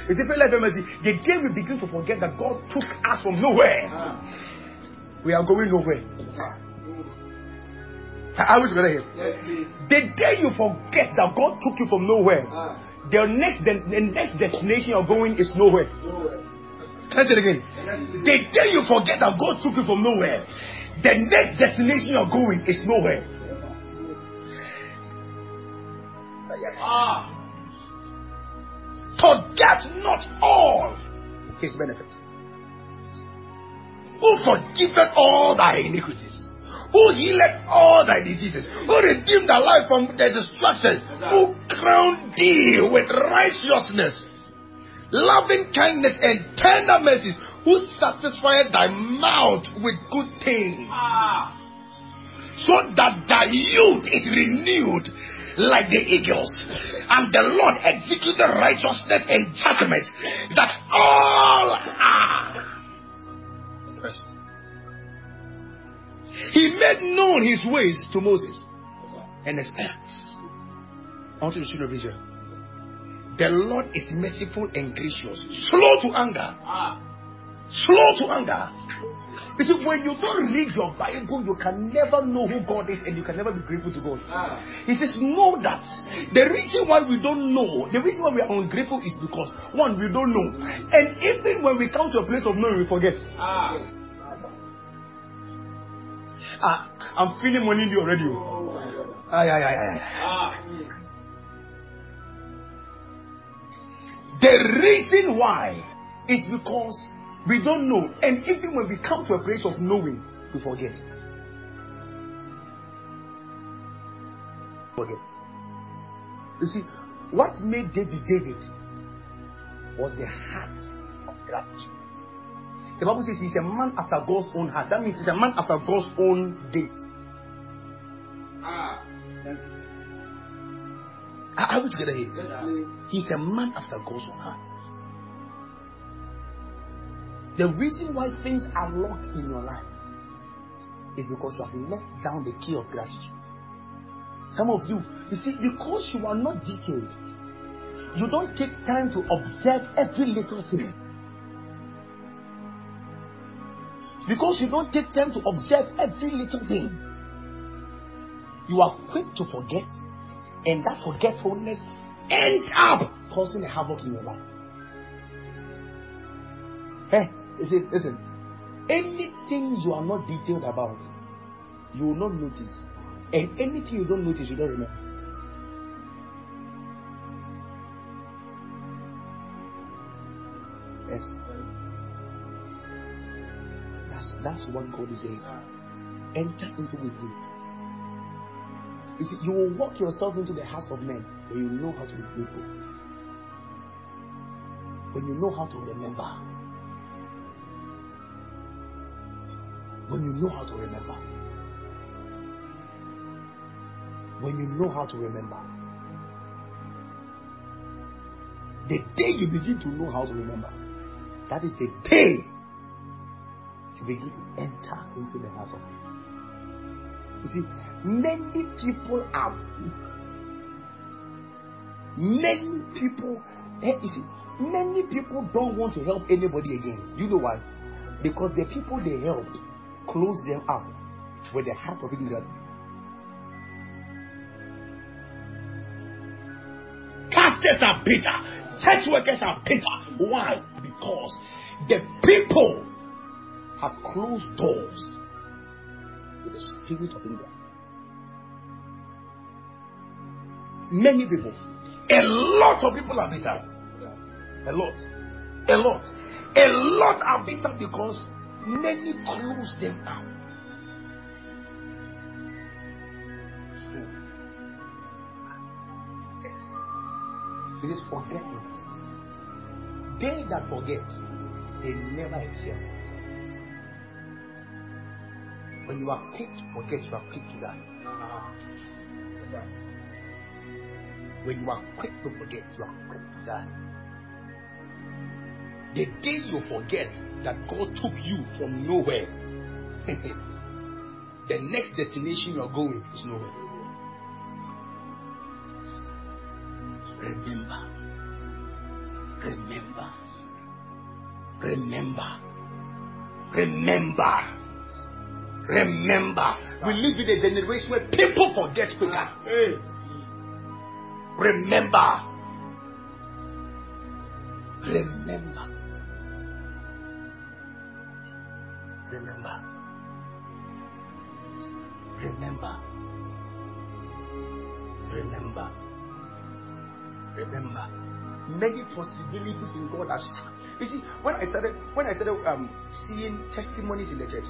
Speaker 2: See, Philip Mercy, the day we begin to forget that God took us from nowhere,
Speaker 3: ah,
Speaker 2: we are going nowhere. I hear.
Speaker 3: Yes, please.
Speaker 2: The day you forget that God took you from nowhere,
Speaker 3: Ah,
Speaker 2: the next the, the next destination you're going is nowhere.
Speaker 3: no word.
Speaker 2: Can I say it again?
Speaker 3: Yes.
Speaker 2: The day you forget that God took you from nowhere, the next destination you're going is nowhere.
Speaker 3: Ah,
Speaker 2: Forget not all his benefits. Who forgiveth all thy iniquities? Who healeth all thy diseases? Who redeemed thy life from destruction? Who crowned thee with righteousness, loving kindness, and tender mercies? Who satisfied thy mouth with good things?
Speaker 3: ah,
Speaker 2: so that thy youth is renewed like the eagles. And the Lord executed righteousness and judgment that all are. He made known his ways to Moses and his acts. I want you to see the vision. The Lord is merciful and gracious, slow to anger, slow to anger. You see, when you don't read your Bible, you can never know who God is and you can never be grateful to God.
Speaker 3: ah.
Speaker 2: He says, Know that. The reason why we don't know, the reason why we are ungrateful is because, one, we don't know. And even when we come to a place of knowing, we forget.
Speaker 3: Ah.
Speaker 2: Ah, I'm feeling money already. Ay, ay, ay, ay.
Speaker 3: Ah.
Speaker 2: The reason why is because we don't know. And even when we come to a place of knowing, we forget. Forget. You see, what made David David was the heart of gratitude. The Bible says he's a man after God's own heart. That means he's a man after God's own gate.
Speaker 3: Ah. Thank you.
Speaker 2: Are we together here?
Speaker 3: Yes.
Speaker 2: He's a man after God's own heart. The reason why things are locked in your life is because you have left down the key of gratitude. Some of you, you see, because you are not detailed, you don't take time to observe every little thing. Because you don't take time to observe every little thing, you are quick to forget, and that forgetfulness ends up causing a havoc in your life. Hey, listen, listen. Anything you are not detailed about, you will not notice. And anything you don't notice, you don't remember. Yes. That's that's what God is saying. Enter into his gates. You see, you will walk yourself into the house of men when you know how to be grateful. When you know how to remember. When you know how to remember. When you know how to remember. The day you begin to know how to remember, that is the day you begin to enter into the house of God. You see, many people are many people eh, you see, many people don't want to help anybody again. You know why? Because the people they helped close them up with the heart of ignorance. Pastors are bitter. Church workers are bitter. Why? Because the people have closed doors with the spirit of ignorance. Many people, a lot of people are bitter. A lot. A lot. A lot are bitter because many close them out. It is forget not. They that forget, they never excel. Uh-huh. When you are quick to forget, you are quick to die. When you are quick to forget, you are quick to die. The day you forget that God took you from nowhere, the next destination you are going is nowhere. Remember. Remember. Remember. Remember. Remember. We live in a generation where people forget quicker.
Speaker 3: Hey.
Speaker 2: Remember. Remember. Remember. Remember. Remember. Remember. Many possibilities in God are you see, when I started when I started um, seeing testimonies in the church,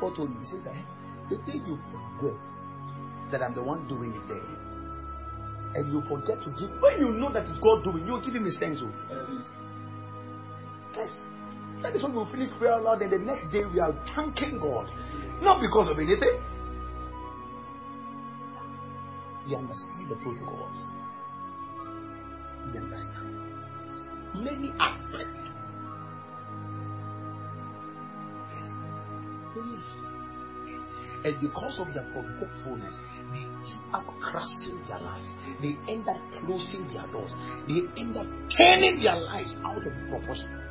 Speaker 2: God told me, He says that "Hey, the day you forget that I'm the one doing it there, and you forget to give when you know that it's God doing, you give him his thanks. oh.
Speaker 3: Yes, please.
Speaker 2: Yes. That is when we finish prayer aloud, and the next day we are thanking God. Not because of anything. We understand the protocols. We understand. Many are. Yes. Many. And because of their forgetfulness, they end up crushing their lives. They end up closing their doors. They end up turning their lives out of proportion.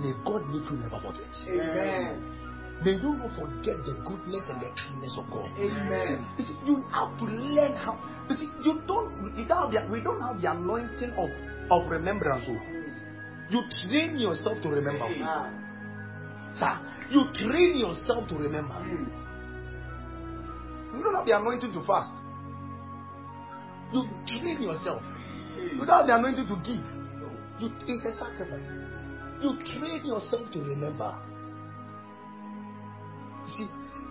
Speaker 2: May God make you never forget.
Speaker 3: Amen.
Speaker 2: May you not forget the goodness and the kindness of God.
Speaker 3: Amen.
Speaker 2: You see, you have to learn how. You see, you don't. Have the, we don't have the anointing of of remembrance. oh. You train yourself to remember.
Speaker 3: Ah.
Speaker 2: Sir, you train yourself to remember. You don't have the anointing to fast. You train yourself. You don't have the anointing to give. You, it's a sacrifice. You train yourself to remember. You see,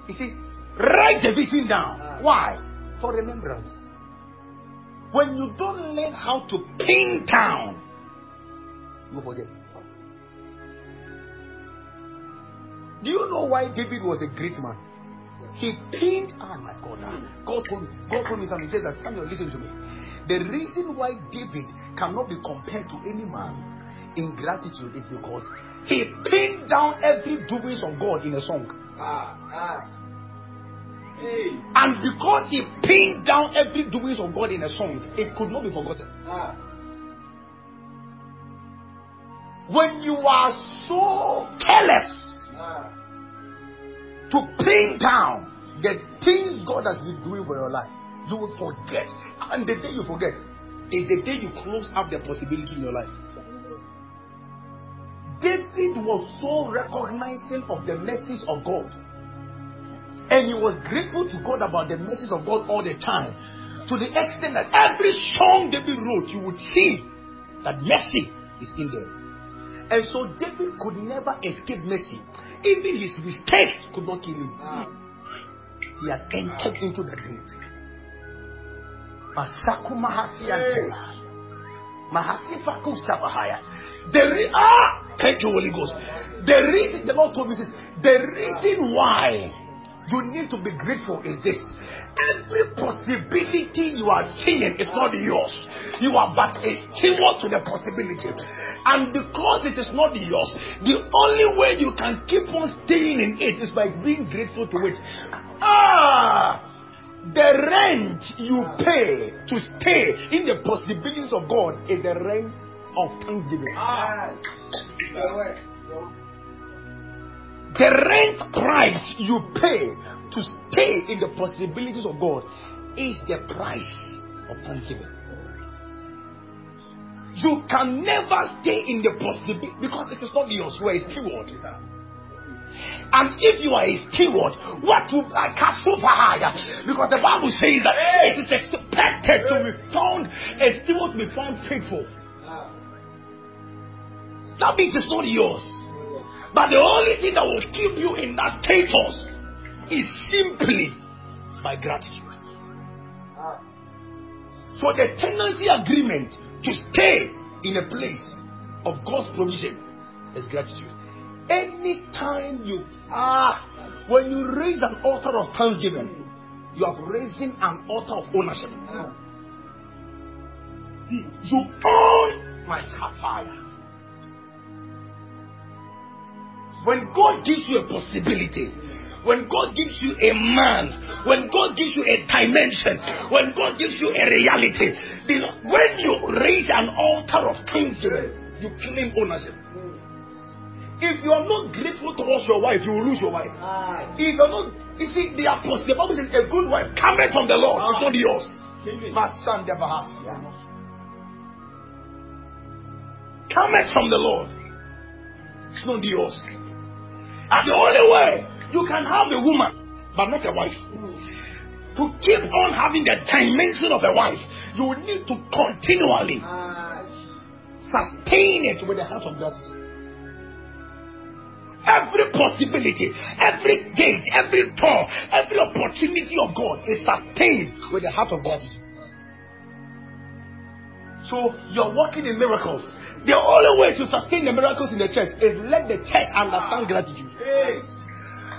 Speaker 2: he says, write the vision down. Ah. Why? For remembrance. When you don't learn how to pin down you forget. Do you know why David was a great man? He pinned, oh my God, ah, God told, me, God told me something. He says that Samuel, listen to me. The reason why David cannot be compared to any man in gratitude is because he pinned down every doings of God in a song.
Speaker 3: Ah, ah. Hey.
Speaker 2: And because he pinned down every doings of God in a song, it could not be forgotten.
Speaker 3: Ah.
Speaker 2: When you are so careless
Speaker 3: Ah.
Speaker 2: to pin down the things God has been doing for your life, you will forget. And the day you forget is the day you close up the possibility in your life. David was so recognizing of the message of God. And he was grateful to God about the message of God all the time. To the extent that every song David wrote, you would see that mercy is in there. And so David could never escape mercy. Even his mistakes could not kill him. He had entered into the gate. Masaku Mahasi The re- ah, thank you, Holy Ghost. The reason the Lord told me this, the reason why you need to be grateful is this. Every possibility you are seeing is not yours. You are but a steward to the possibility. And because it is not yours, the only way you can keep on staying in it is by being grateful to it. Ah! The rent you pay to stay in the possibilities of God is the rent of thanksgiving. The rent price you pay to stay in the possibilities of God is the price of thanksgiving. You can never stay in the possibility because it is not yours. You are a steward. And if you are a steward, what cast super higher? Because the Bible says that it is expected to be found, a steward to be found faithful. That means it's not yours. But the only thing that will keep you in that status is simply by gratitude. So the tenancy agreement to stay in a place of God's provision is gratitude. Anytime you are, when you raise an altar of thanksgiving, you are raising an altar of ownership.
Speaker 3: Ah.
Speaker 2: You own my fire. When God gives you a possibility, when God gives you a man, when God gives you a dimension, when God gives you a reality, when you raise an altar of thanksgiving, you claim ownership. If you are not grateful towards your wife, you will lose your wife.
Speaker 3: Ah.
Speaker 2: If you're not, you see, the apostle, the Bible says a good wife cometh from the Lord, it's not yours. My son, the Bahaskia. Cometh from the Lord. It's not yours. And the only way you can have a woman, but not a wife. To keep on having the dimension of a wife, you will need to continually
Speaker 3: Ah.
Speaker 2: sustain it with the help of gratitude. Every possibility, every gate, every door, every opportunity of God is sustained with the heart of God. So you're working in miracles. The only way to sustain the miracles in the church is let the church understand gratitude.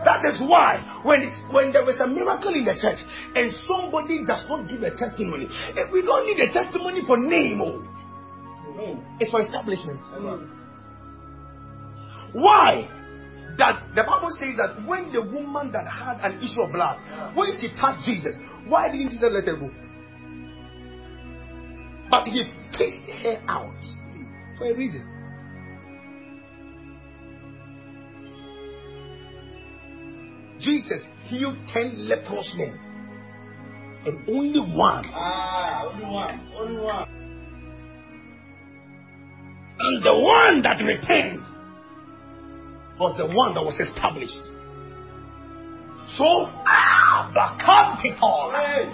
Speaker 2: That is why when it's, when there is a miracle in the church and somebody does not give a testimony, eh, we don't need a testimony for name, oh. It's for establishment. Why? That the Bible says that when the woman that had an issue of blood, when she touched Jesus, why didn't Jesus let her go? But he fished her out for a reason. Jesus healed ten leprous men, and only one,
Speaker 3: Ah. Only one. Only one.
Speaker 2: and the one that returned was the one that was established. So, capital.
Speaker 3: Hey.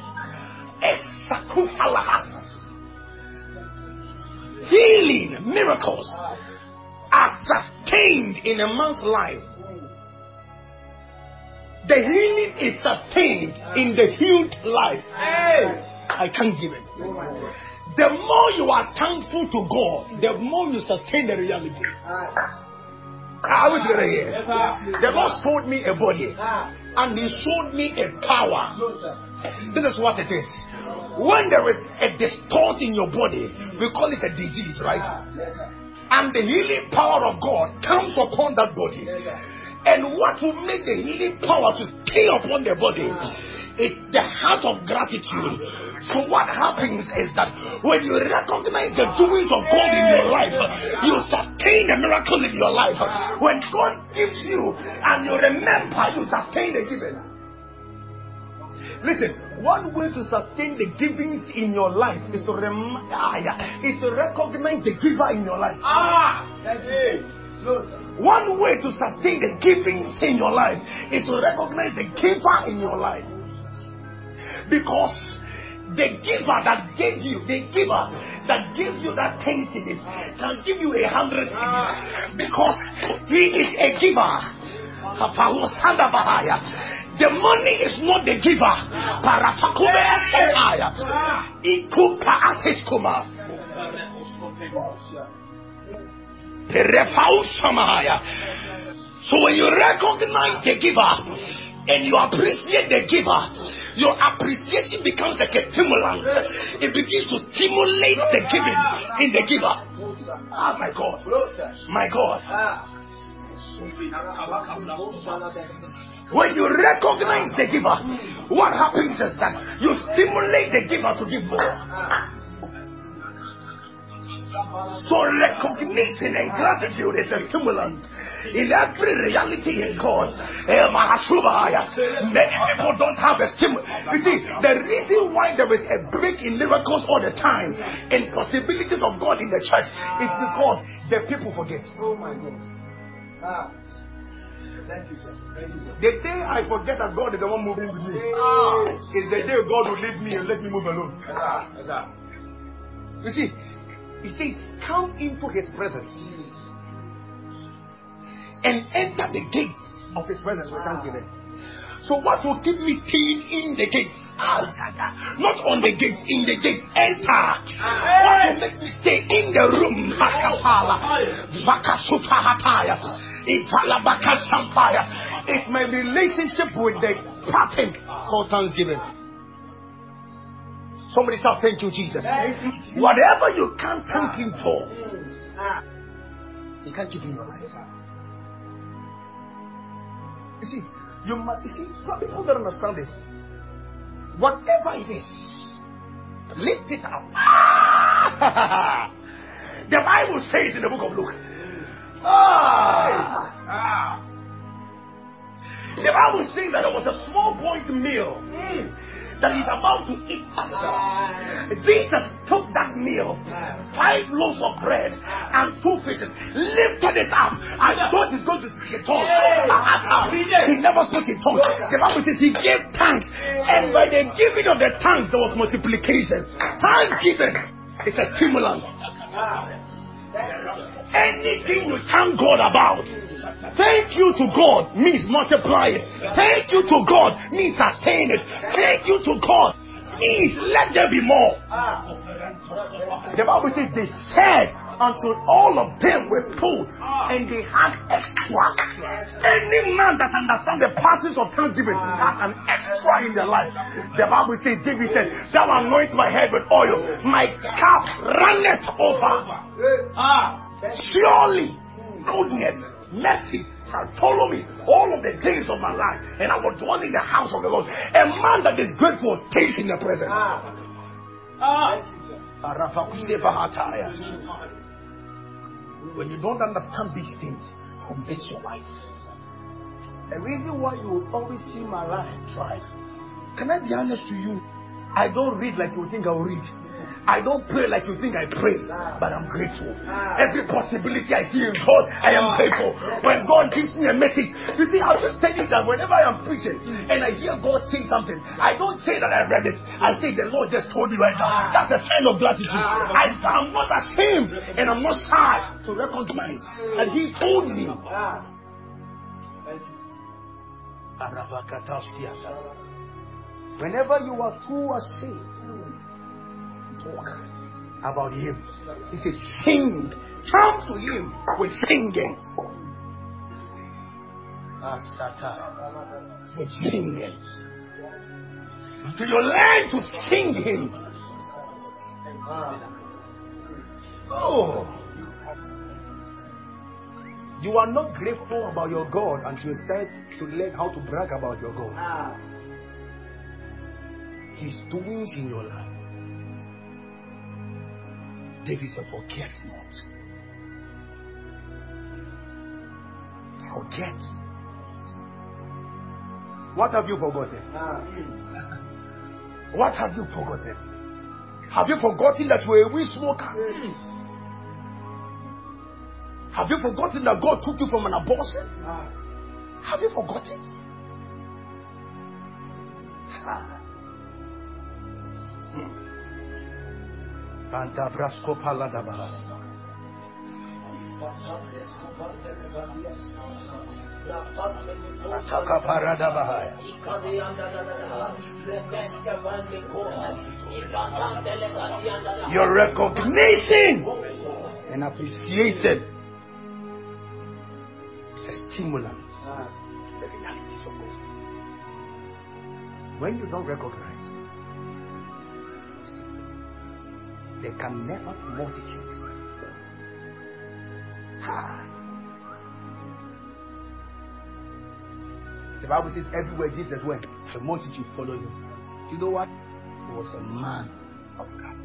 Speaker 2: Esakufalahas. Healing miracles are sustained in a man's life. The healing is sustained in the healed life. I can't give it. The more you are thankful to God, the more you sustain the reality. I was gonna hear.
Speaker 3: Yes.
Speaker 2: The Lord showed me a body
Speaker 3: Ah.
Speaker 2: and He showed me a power.
Speaker 3: No.
Speaker 2: This is what it is. When there is a distort in your body, we call it a disease, right?
Speaker 3: Ah, yes.
Speaker 2: And the healing power of God comes upon that body.
Speaker 3: Yes.
Speaker 2: And what will make the healing power to stay upon the body is the heart of gratitude. So what happens is that when you recognize the doings of God in your life, you sustain the miracle in your life. When God gives you and you remember, you sustain the giving. Listen, one way to sustain the giving in your life is to rem- ah, yeah, is to recognize the giver in your life.
Speaker 3: Ah! You. No.
Speaker 2: One way to sustain the giving in your life is to recognize the giver in your life. Because the giver that gave you, the giver that gave you that 10 cities can give you a hundred cities. Because he is a giver. The money is not the giver. Parafakume. Perefausamaya. So when you recognize the giver and you appreciate the giver, your appreciation becomes like a stimulant. It begins to stimulate the giving in the giver. Ah, my God. My God. When you recognize the giver, what happens is that you stimulate the giver to give more. So recognition and gratitude is a stimulant in every reality in God. Eh, Many people don't have a stimulant. You see, the reason why there is a break in miracles all the time and possibilities of God in the church is because the people forget.
Speaker 3: Oh, my God. Ah. Thank you, sir. Thank you, sir.
Speaker 2: The day I forget that God is the one moving with me
Speaker 3: Ah.
Speaker 2: is the day God will leave me and let me move alone.
Speaker 3: Yes, sir. Yes, sir.
Speaker 2: You see, he says, Come into his presence and enter the gates of his presence with thanksgiving. So, what will keep me staying in the gate? Ah, Not on the gate, in the gate. Enter. What will make me stay in the room? It's my relationship with the pattern called thanksgiving. Somebody start thank you, Jesus. Whatever you can't thank him for, he can't give you your life. You see, you must, you see, people don't understand this. Whatever it is, lift it up. The Bible says in the book of Luke, ah,
Speaker 3: Ah.
Speaker 2: the Bible says that there was a small boy's meal that he's about to eat. Jesus took that meal, five loaves of bread and two fishes, lifted it up. I thought he's going to speak in tongues. He never spoke in tongues. The Bible says he gave thanks, and by the giving of the thanks, there was multiplication. Thanksgiving is a stimulant. Anything you thank God about, thank you to God means multiply it. Thank you to God means sustain it. Thank you to God means let there be more. The Bible says they said until all of them were full and they had extra. Any man that understands the parties of thanksgiving has an extra in their life. The Bible says, David said, Thou anoint my head with oil, my cup runneth over.
Speaker 3: Ah.
Speaker 2: Surely goodness, mercy shall follow me all of the days of my life, and I will dwell in the house of the Lord. A man that is grateful stays in the presence.
Speaker 3: Ah. Ah.
Speaker 2: When you don't understand these things, you miss your life. The reason why you will always see my life thrive. Can I be honest to you? I don't read like you think I will read. I don't pray like you think I pray, but I'm grateful. Ah. Every possibility I see in God, I am grateful. When God gives me a message, you see, I'm just tell you that whenever I am preaching and I hear God say something, I don't say that I read it. I say the Lord just told me right now. Ah. That's a sign of gratitude. Ah. I, I'm not ashamed and I'm not shy to recognize that He told me.
Speaker 3: Ah.
Speaker 2: Whenever you are too ashamed, talk. about Him. He says, Sing. Come to Him with singing. Asata. With singing. Until you learn to sing Him. Oh. You are not grateful about your God until you start to learn how to brag about your God. His doings in your life. David said, Forget not. Forget. What have you forgotten? Ah. What have you forgotten? Have you forgotten that you were a weed smoker? Have you forgotten that God took you from an abortion? Ah. Have you forgotten? Antabrasko paladabahas. Ataka paradabahaya. Your recognition and appreciation is a stimulant the realities of God. When you don't recognize, there can never be multitudes. The Bible says everywhere Jesus went, the multitude followed him. You know what? He was a man of God.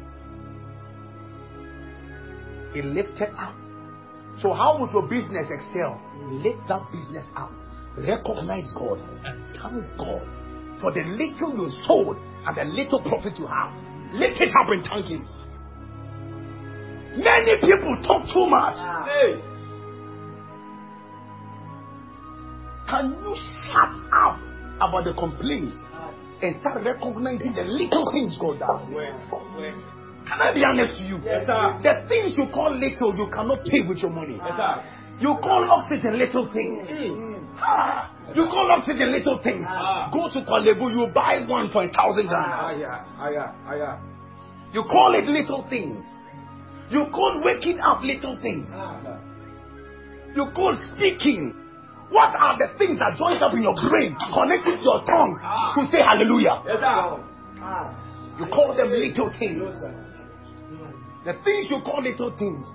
Speaker 2: He lifted up. So how would your business excel? Lift that business up. Recognize God and thank God for the little you sold and the little profit you have. Lift it up and thank Him. Many people talk too much. Can you shut up about the complaints and start recognizing the little things God does? Can I be honest to you?
Speaker 3: Yes, sir.
Speaker 2: The things you call little, you cannot pay with your money.
Speaker 3: Yes, sir.
Speaker 2: You call oxygen little things. Ah, you call oxygen little things.
Speaker 3: Ah.
Speaker 2: Go to Korle Bu, you buy one for a thousand
Speaker 3: Ah,
Speaker 2: Ghana.
Speaker 3: yeah, ah, yeah, ah, yeah.
Speaker 2: You call it little things. You call waking up little things. You call speaking. What are the things that joins up in your brain, connected to your tongue to say hallelujah?
Speaker 3: Ah.
Speaker 2: You call them little things. The things you call little things,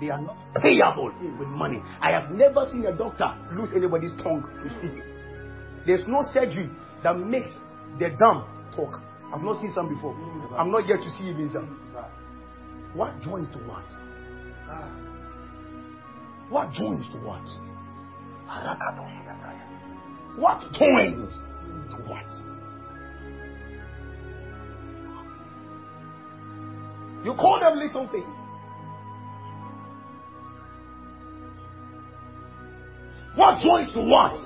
Speaker 2: they are not payable with money. I have never seen a doctor lose anybody's tongue to speak. There's no surgery that makes the dumb talk. I've not seen some before. I'm not yet to see even some. What joins to what? What joins to what? What joins to what? You call them little things. What joins to what?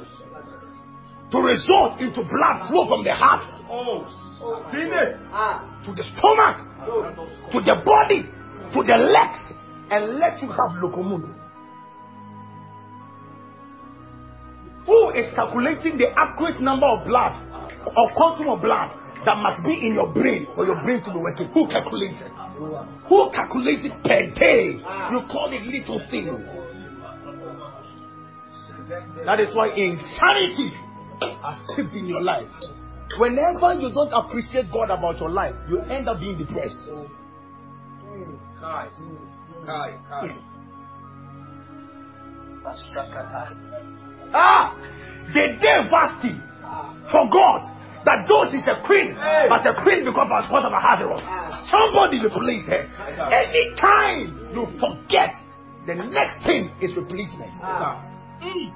Speaker 2: To result into blood flow from the heart
Speaker 3: Oh,
Speaker 2: to the stomach to the body to the legs and let you have locomotion. Who is calculating the accurate number of blood or quantum of blood that must be in your brain for your brain to be working? Who calculates it? Who calculates it per day? You call it little things. That is why insanity has crept in your life. Whenever you don't appreciate God about your life, you end up being depressed.
Speaker 3: Kai. Kai. Kai.
Speaker 2: Ah, they dare fasting for God that those is a queen, but the queen becomes a sort of a Hazarot. Somebody replace her. Anytime you forget, the next thing is replacement.
Speaker 3: Ah. Mm.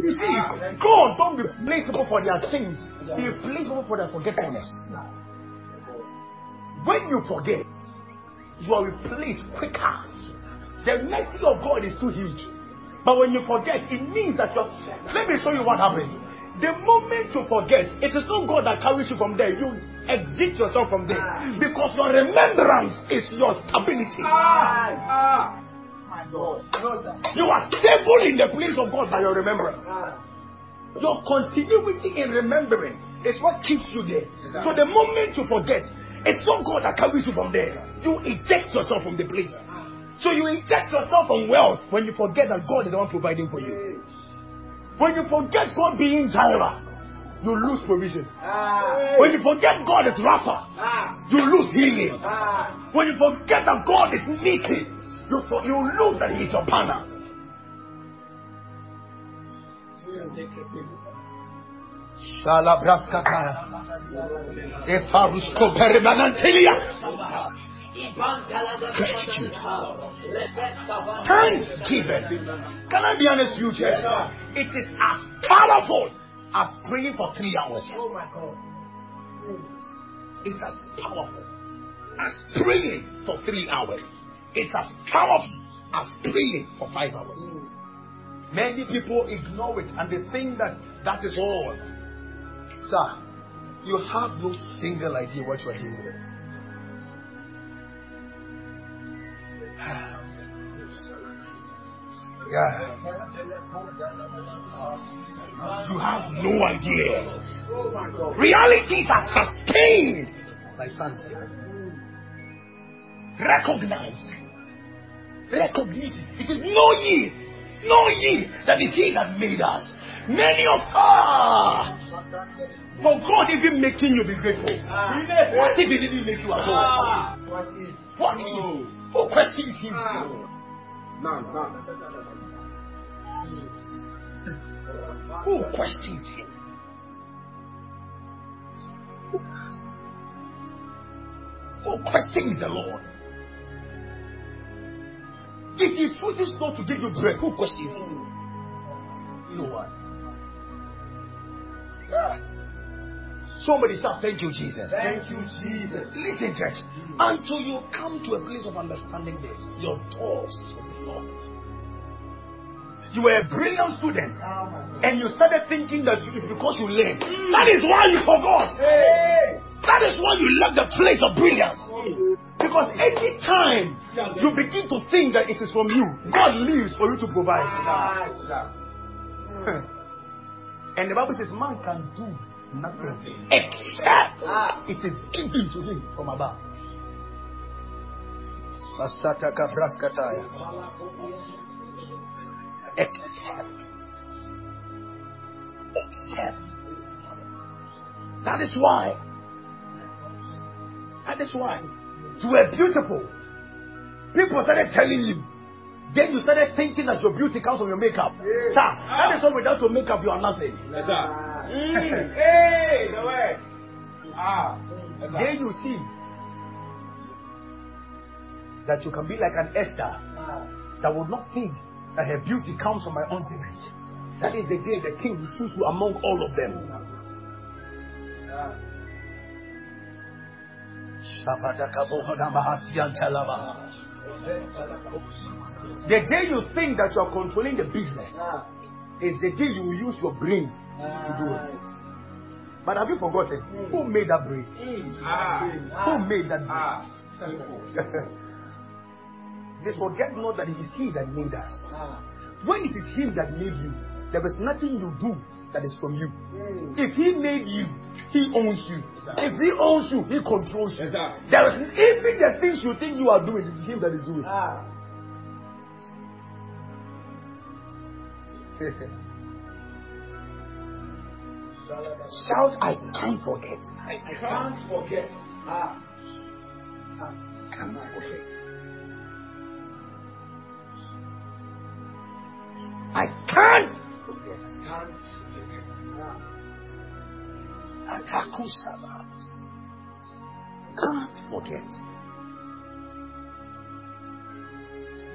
Speaker 2: You see, God don't replace people for their sins. He replaces people for their forgetfulness. When you forget, you are replaced quicker. The mercy of God is too huge. But when you forget, it means that you're. Let me show you what happens. The moment you forget, it is not God that carries you from there. You exit yourself from there. Because your remembrance is your stability.
Speaker 3: Ah. My God.
Speaker 2: You are stable in the place of God by your remembrance. Your continuity in remembering is what keeps you there. So the moment you forget, It's not God that carries you from there. You eject yourself from the place. So you eject yourself from wealth when you forget that God is the one providing for you. When you forget God being Jireh, you lose provision. Ah. When you forget God is Rapha, ah. you lose healing. Ah. When you forget that God is meeting, you, you lose that He is your partner. Shalabraskataya. Gratitude. Thanksgiving. Can I be honest with you, church? It is as powerful as praying for three hours.
Speaker 3: Oh my God.
Speaker 2: It's as powerful as praying for three hours. It's as powerful as praying for five hours. Many people ignore it and they think that that is all. Sir, you have no single idea what you are doing. Yeah. You have no idea. Realities are sustained by thanksgiving. Recognize. Recognize. It is know ye, know ye that is he that made us. Many of us. For God even making you be grateful. Ah. What if He didn't make you at all? Ah. What if? Who oh. questions Him? Ah.
Speaker 3: None, none.
Speaker 2: Who questions Him? Who questions the Lord? If He chooses not to give you bread, who questions Him? You know what? Yes. Somebody shout, Thank you, Jesus.
Speaker 3: Thank you, Jesus.
Speaker 2: Listen, church. Until you come to a place of understanding this, your doors will be locked. You were a brilliant student,
Speaker 3: Oh
Speaker 2: and you started thinking that it's because you learned. That is why you forgot.
Speaker 3: Hey!
Speaker 2: That is why you left the place of brilliance. Because any time you begin to think that it is from you, God leaves for you to provide.
Speaker 3: Ah.
Speaker 2: And the Bible says, man can do nothing except ah. it is given to him from above. Masataka braskataya. Except. Except. That is why. That is why. You were beautiful. People started telling you. Then you started thinking that your beauty comes from your makeup. Sir, that is why without your makeup you are nothing.
Speaker 3: Yes, sir. Mm. Hey, the way. Ah. Yes, sir.
Speaker 2: Then you see that you can be like an Esther
Speaker 3: Ah.
Speaker 2: that would not think that her beauty comes from my ointment. That is the day the king will choose you among all of them.
Speaker 3: Ah.
Speaker 2: The day you think that you are controlling the business
Speaker 3: Ah.
Speaker 2: is the day you will use your brain to do it. But have you forgotten who made that brain?
Speaker 3: Ah.
Speaker 2: Who made that brain?
Speaker 3: Ah.
Speaker 2: They forget not that it is He that made us.
Speaker 3: Ah.
Speaker 2: When it is Him that made you, there is nothing you do that is from you.
Speaker 3: Mm.
Speaker 2: If He made you, He owns you. If He owns you, He controls you.
Speaker 3: Yes.
Speaker 2: There is even the things you think you are doing, it is Him that is doing.
Speaker 3: Ah.
Speaker 2: Shout, I can't forget.
Speaker 3: I can't forget. Ah.
Speaker 2: Can't forget. I can't forget.
Speaker 3: Can't forget. Ah.
Speaker 2: Can't forget.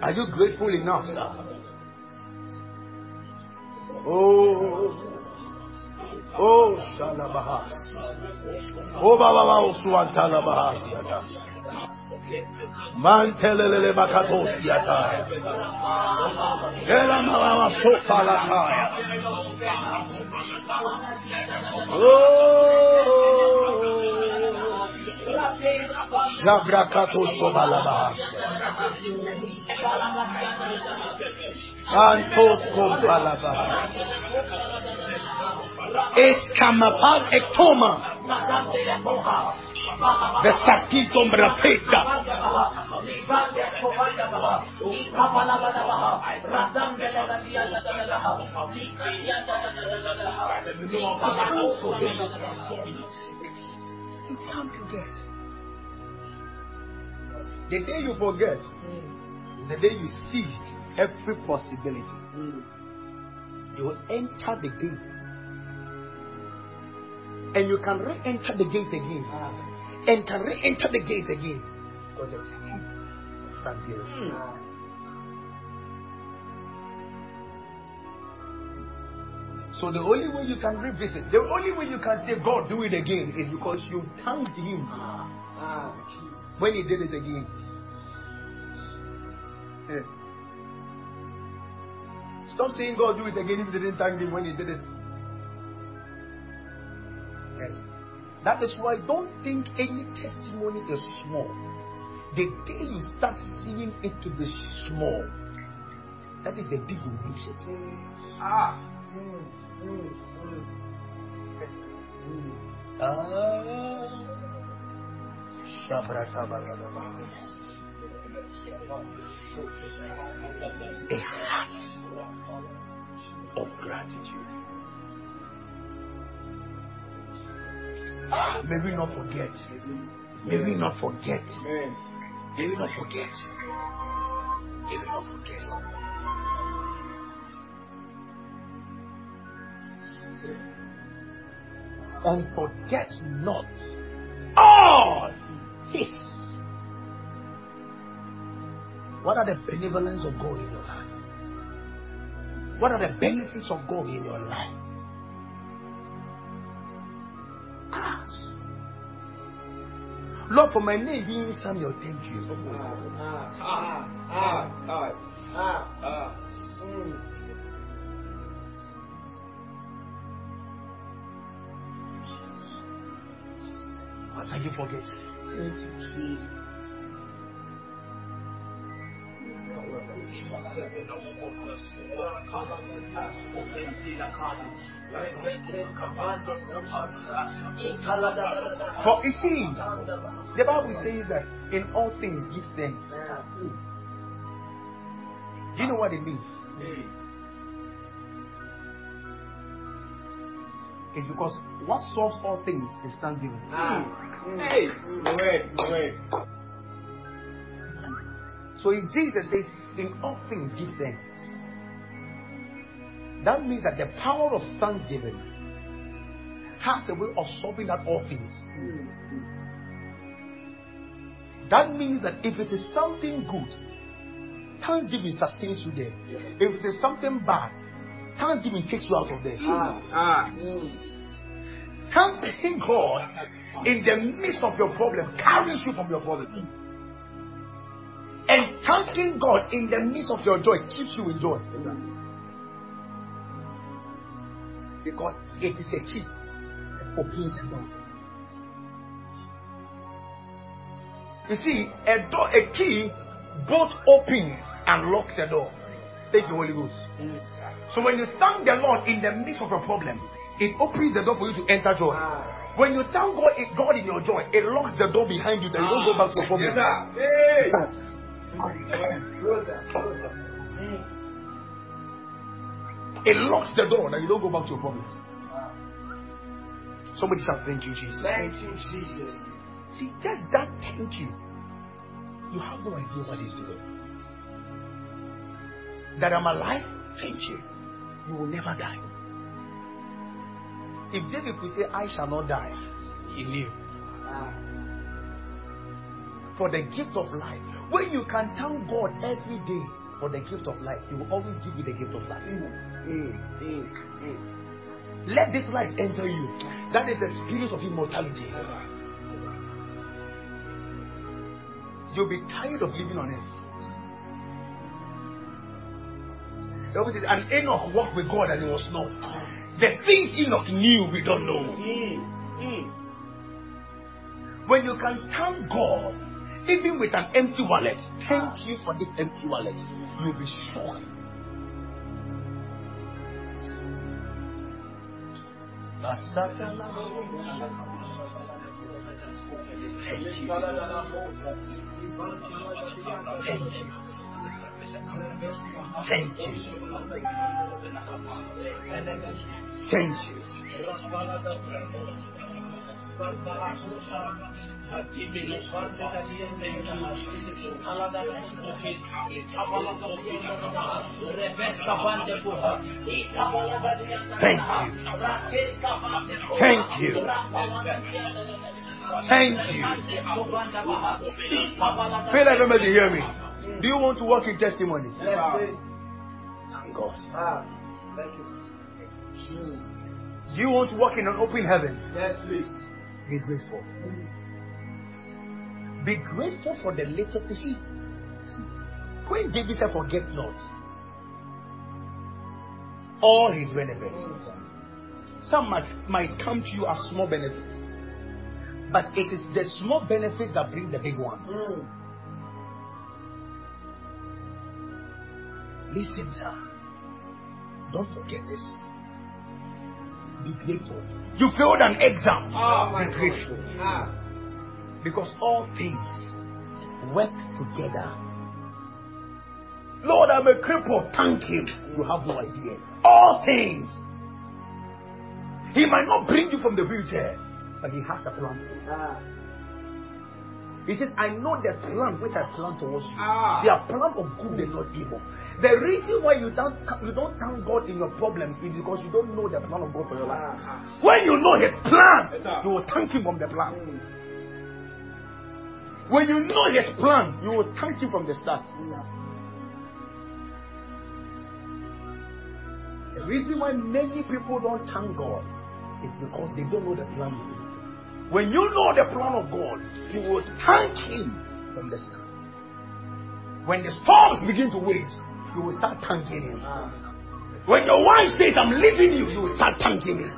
Speaker 2: Are you grateful enough, sir? Oh, oh, Shalabahas. Oh, Baba, Suantala Bahas. Mantelele Bakatos Yata. Ela Mama Sofa Lataya. Oh, Labrakatos Kobalabahas. Antos Kobalabahas. It's Kamapal Ektoma. The Saskito Mrapeta.
Speaker 4: You can't forget.
Speaker 2: The day you forget is the day you seized every possibility. Mm. You will enter the gate. And you can re enter the gate again. And can re enter the gate again. Because of thanksgiving. So the only way you can revisit, the only way you can say, God, do it again, is because you thanked Him ah, ah, when He did it again. Yeah. Stop saying, God, do it again if you didn't thank Him when He did it. That is why don't think any testimony is small. The day you start seeing it to be small, that is the day you lose it.
Speaker 3: Ah.
Speaker 4: Ah. Shabratabalaba. A heart of gratitude. May we not forget. May we not forget. May we not forget. May we not forget. And forget not all his. What are the benevolence of God in your life? What are the benefits of God in your life? Lord, for my name being Samuel, thank you. What are you forgetting?
Speaker 2: For you see, the Bible says that in all things give thanks. Do you know what it means? It's because what solves all things is thanksgiving.
Speaker 3: Hey, wait, wait.
Speaker 2: So if Jesus says, in all things give thanks, that means that the power of thanksgiving has a way of solving out all things. That means that if it is something good, thanksgiving sustains you there. If it is something bad, thanksgiving takes you out of there.
Speaker 3: Ah.
Speaker 2: Thanking God in the midst of your problem carries you from your problem. And thanking God in the midst of your joy keeps you in joy. Because it is a key that opens the door. You see, a door, a key both opens and locks a door. Take the Holy Ghost. So when you thank the Lord in the midst of a problem, it opens the door for you to enter joy. When you thank God, God in your joy, it locks the door behind you that you don't go back to your problem. It locks the door that you don't go back to your problems. Somebody shout, Thank you, Jesus.
Speaker 3: Thank you, Jesus.
Speaker 2: See, just that thank you. You have no idea what he's doing. That I'm alive, thank you. You will never die. If David could say, I shall not die, he knew. For the gift of life. When you can thank God every day for the gift of life, He will always give you the gift of life. Mm, mm, mm, Let this life enter you. That is the spirit of immortality. You'll be tired of living on earth. The Bible says, and Enoch walked with God and he was not. The things Enoch knew, we don't know. When you can thank God, even with an empty wallet, thank you for this empty wallet, you'll be shocked. Thank you. Thank you. Thank you. Thank you. Thank you. Thank you. Thank you. Feel like everybody hear me. Do you want to walk in testimonies? Yes, please. Thank God. Ah, Do you want to walk in an open heaven?
Speaker 3: Yes, please.
Speaker 2: Be grateful. Be grateful for the little. You see, see, when David said, "Forget not all his benefits," some might, might come to you as small benefits, but it is the small benefits that bring the big ones. Listen, sir. Don't forget this. Be grateful. You failed an exam.
Speaker 3: Oh,
Speaker 2: Be grateful.
Speaker 3: Ah.
Speaker 2: Because all things work together. Lord, I'm a cripple. Thank Him. You have no idea. All things. He might not bring you from the wheelchair, but He has a plan.
Speaker 3: Ah.
Speaker 2: He says, I know the plan which I plan towards you.
Speaker 3: Ah.
Speaker 2: They are plan of good and not evil. The reason why you don't you don't thank God in your problems is because you don't know the plan of God for your life.
Speaker 3: Ah.
Speaker 2: When you know His plan, you will thank Him from the plan.
Speaker 3: Mm.
Speaker 2: When you know His plan, you will thank Him from the start. The reason why many people don't thank God is because they don't know the plan. When you know the plan of God, you will thank Him from the start. When the storms begin to wage, you will start thanking Him.
Speaker 3: Ah.
Speaker 2: When your wife says, I'm leaving you, you will start thanking Him.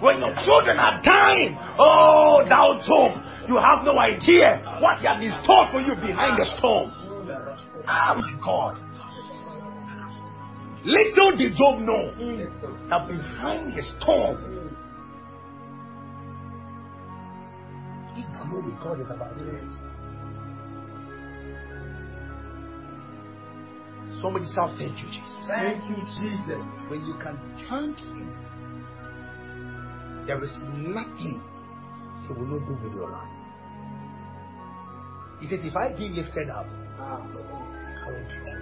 Speaker 2: When your children are dying, oh, thou Job, you have no idea what He has in store for you behind the storm. Oh my God. Little did Job know that behind the storm, he glory God is about it. Somebody shout, Thank you, Jesus.
Speaker 3: Thank you, Jesus.
Speaker 2: When you can thank Him, there is nothing He will not do with your life. He says, If I be lifted up,
Speaker 3: Ah.
Speaker 2: I will draw.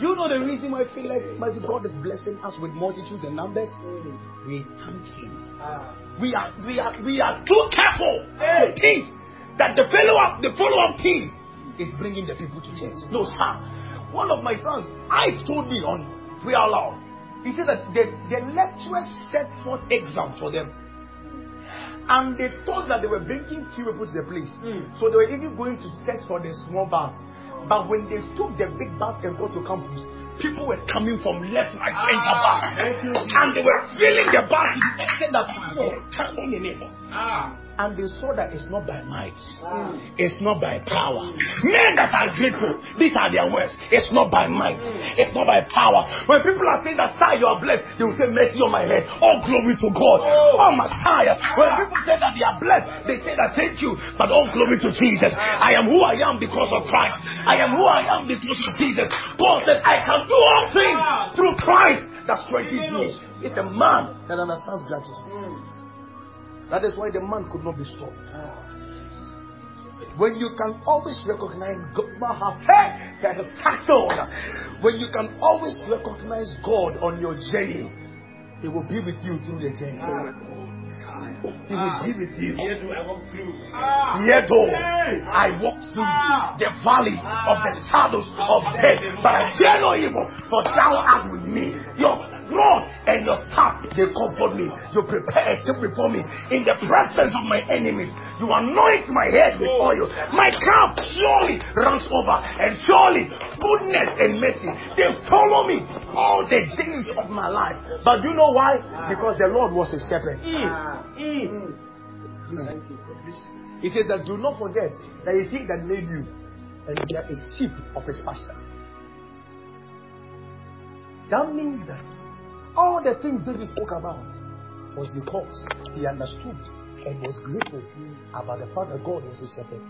Speaker 2: Do you know the reason why I feel like God is blessing us with multitudes and numbers?
Speaker 3: Mm.
Speaker 2: We thank Him.
Speaker 3: Ah.
Speaker 2: We are we are we are too careful
Speaker 3: Hey.
Speaker 2: to think that the follow up the follow up team is bringing the people to church. No, sir. One of my sons, I told me on prayer aloud. He said that the, the lecturers set forth exam for them. And they thought that they were bringing few people to the place.
Speaker 3: Mm.
Speaker 2: So they were even going to search for the small bus. But when they took the big bus and got to campus, people were coming from left, right, center
Speaker 3: Ah,
Speaker 2: back.
Speaker 3: thank.
Speaker 2: And they were filling the bus to the extent that people were standing in it.
Speaker 3: Ah.
Speaker 2: And they saw that it's not by might,
Speaker 3: Ah.
Speaker 2: it's not by power. Men that are grateful, these are their words. It's not by might, hmm. it's not by power. When people are saying that, sir, you are blessed, they will say, mercy on my head. All glory to God. Oh, oh Messiah. When people say that they are blessed, they say that thank you, but all glory to Jesus. Ah. I am who I am because of Christ. I am who I am because of Jesus. Paul said, I can do all things ah. through Christ that strengthens me. It's a man that understands gratitude.
Speaker 3: Hmm.
Speaker 2: That is why the man could not be stopped.
Speaker 3: Ah.
Speaker 2: When you can always recognize God, that is. When you can always recognize God on your journey, He will be with you through the journey. Ah, he will be with you. Ah.
Speaker 3: Here do I walk through? Ah.
Speaker 2: Yet though I walk through ah. the valleys of the shadows of death, but I fear no evil, for thou art with me. Your rod and your staff, they comfort me. You prepare a table before me in the presence of my enemies. You anoint my head with oil. My cup surely runs over, and surely goodness and mercy they follow me all the days of my life. But you know why? Because the Lord was a shepherd.
Speaker 3: Ah. Mm.
Speaker 2: Thank you. He said that do not forget that it's he that made you, and you are a sheep of his pasture. That means that all the things David spoke about was because he understood
Speaker 4: and was grateful about the fact that God was his shepherd.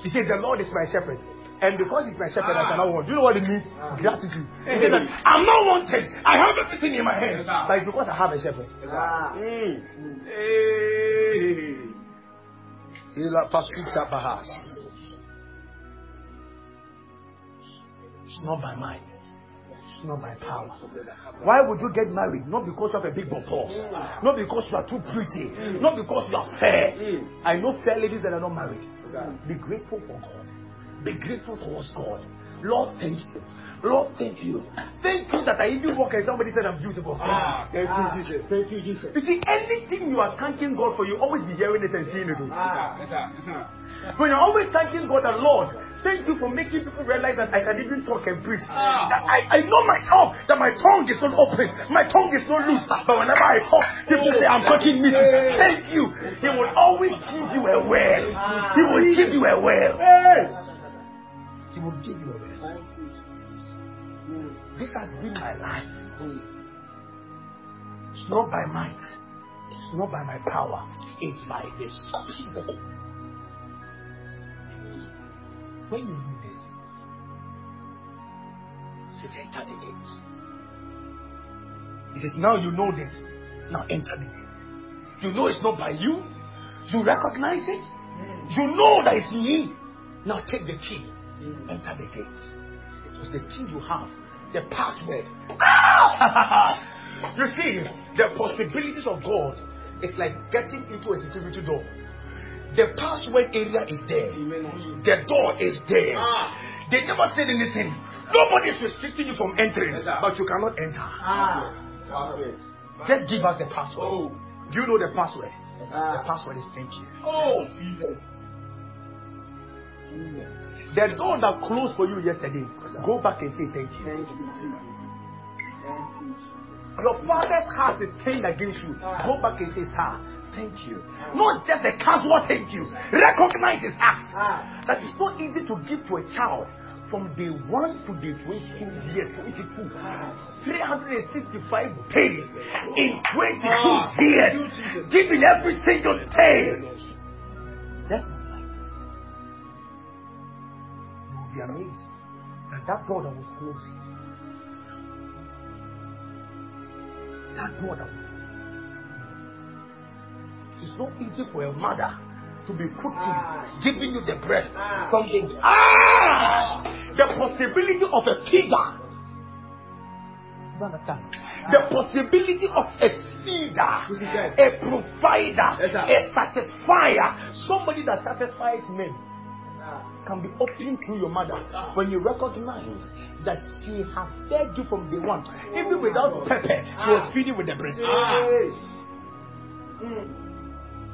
Speaker 2: He says, The Lord is my shepherd. And because he's my shepherd, I ah. shall not want. Do you know what it means? Ah. Gratitude. He says that I'm not wanted. I have everything in my hands. But it's because I have a shepherd.
Speaker 4: Ila pasuta bahas.
Speaker 2: It's not by might. Not by power. Why would you get married? Not because you have a big boss. Not because you are too pretty. Not because you are fair. I know fair ladies that are not married. Be grateful for God. Be grateful towards God. Lord, thank you. Lord, thank you. Thank you that I even walk and somebody said I'm beautiful.
Speaker 3: Ah.
Speaker 2: Thank you, Jesus. Thank you, Jesus. You see, anything you are thanking God for, you always be hearing it and seeing it. Ah, When you're always thanking God, the Lord, thank you for making people realize that I can even talk and preach. Ah, That I, I know myself that my tongue is not open, my tongue is not loose. But whenever I talk, people say I'm talking meat. Thank you. He will always give you a word. He will give you a word. He will give you a word. This has been my life. It's not by might. It's not by my power. It's by the Spirit. When you do this, he says, enter the gate. He says, now you know this. Now enter the gate. You know it's not by you. You recognize it. You know that it's me. Now take the key. Enter the gate. It was the key you have. The password. you see, the possibilities of God is like getting into a security door. The password area is there. The door is there. They never said anything. Nobody is restricting you from entering, but you cannot enter. Just give us the password. Do you know the password? The password is thank you. The door that closed for you yesterday, go back and say thank you. Your father's heart is turned against you. Go back and say, Sir, thank you. Not just a casual thank you. Recognize his act. That it's not easy to give to a child from day 1 to day 22 years, 22. 365 days in 22 years. Giving every single day. Be amazed that that door that was closing, that door that was it is not easy for a mother to be cooking, giving you the breast from the ah! The possibility of a understand? The possibility of a feeder, a provider, a satisfier, somebody that satisfies men can be opened through your mother when you recognize that she has fed you from day one. Even without pepper, she was feeding with the breast.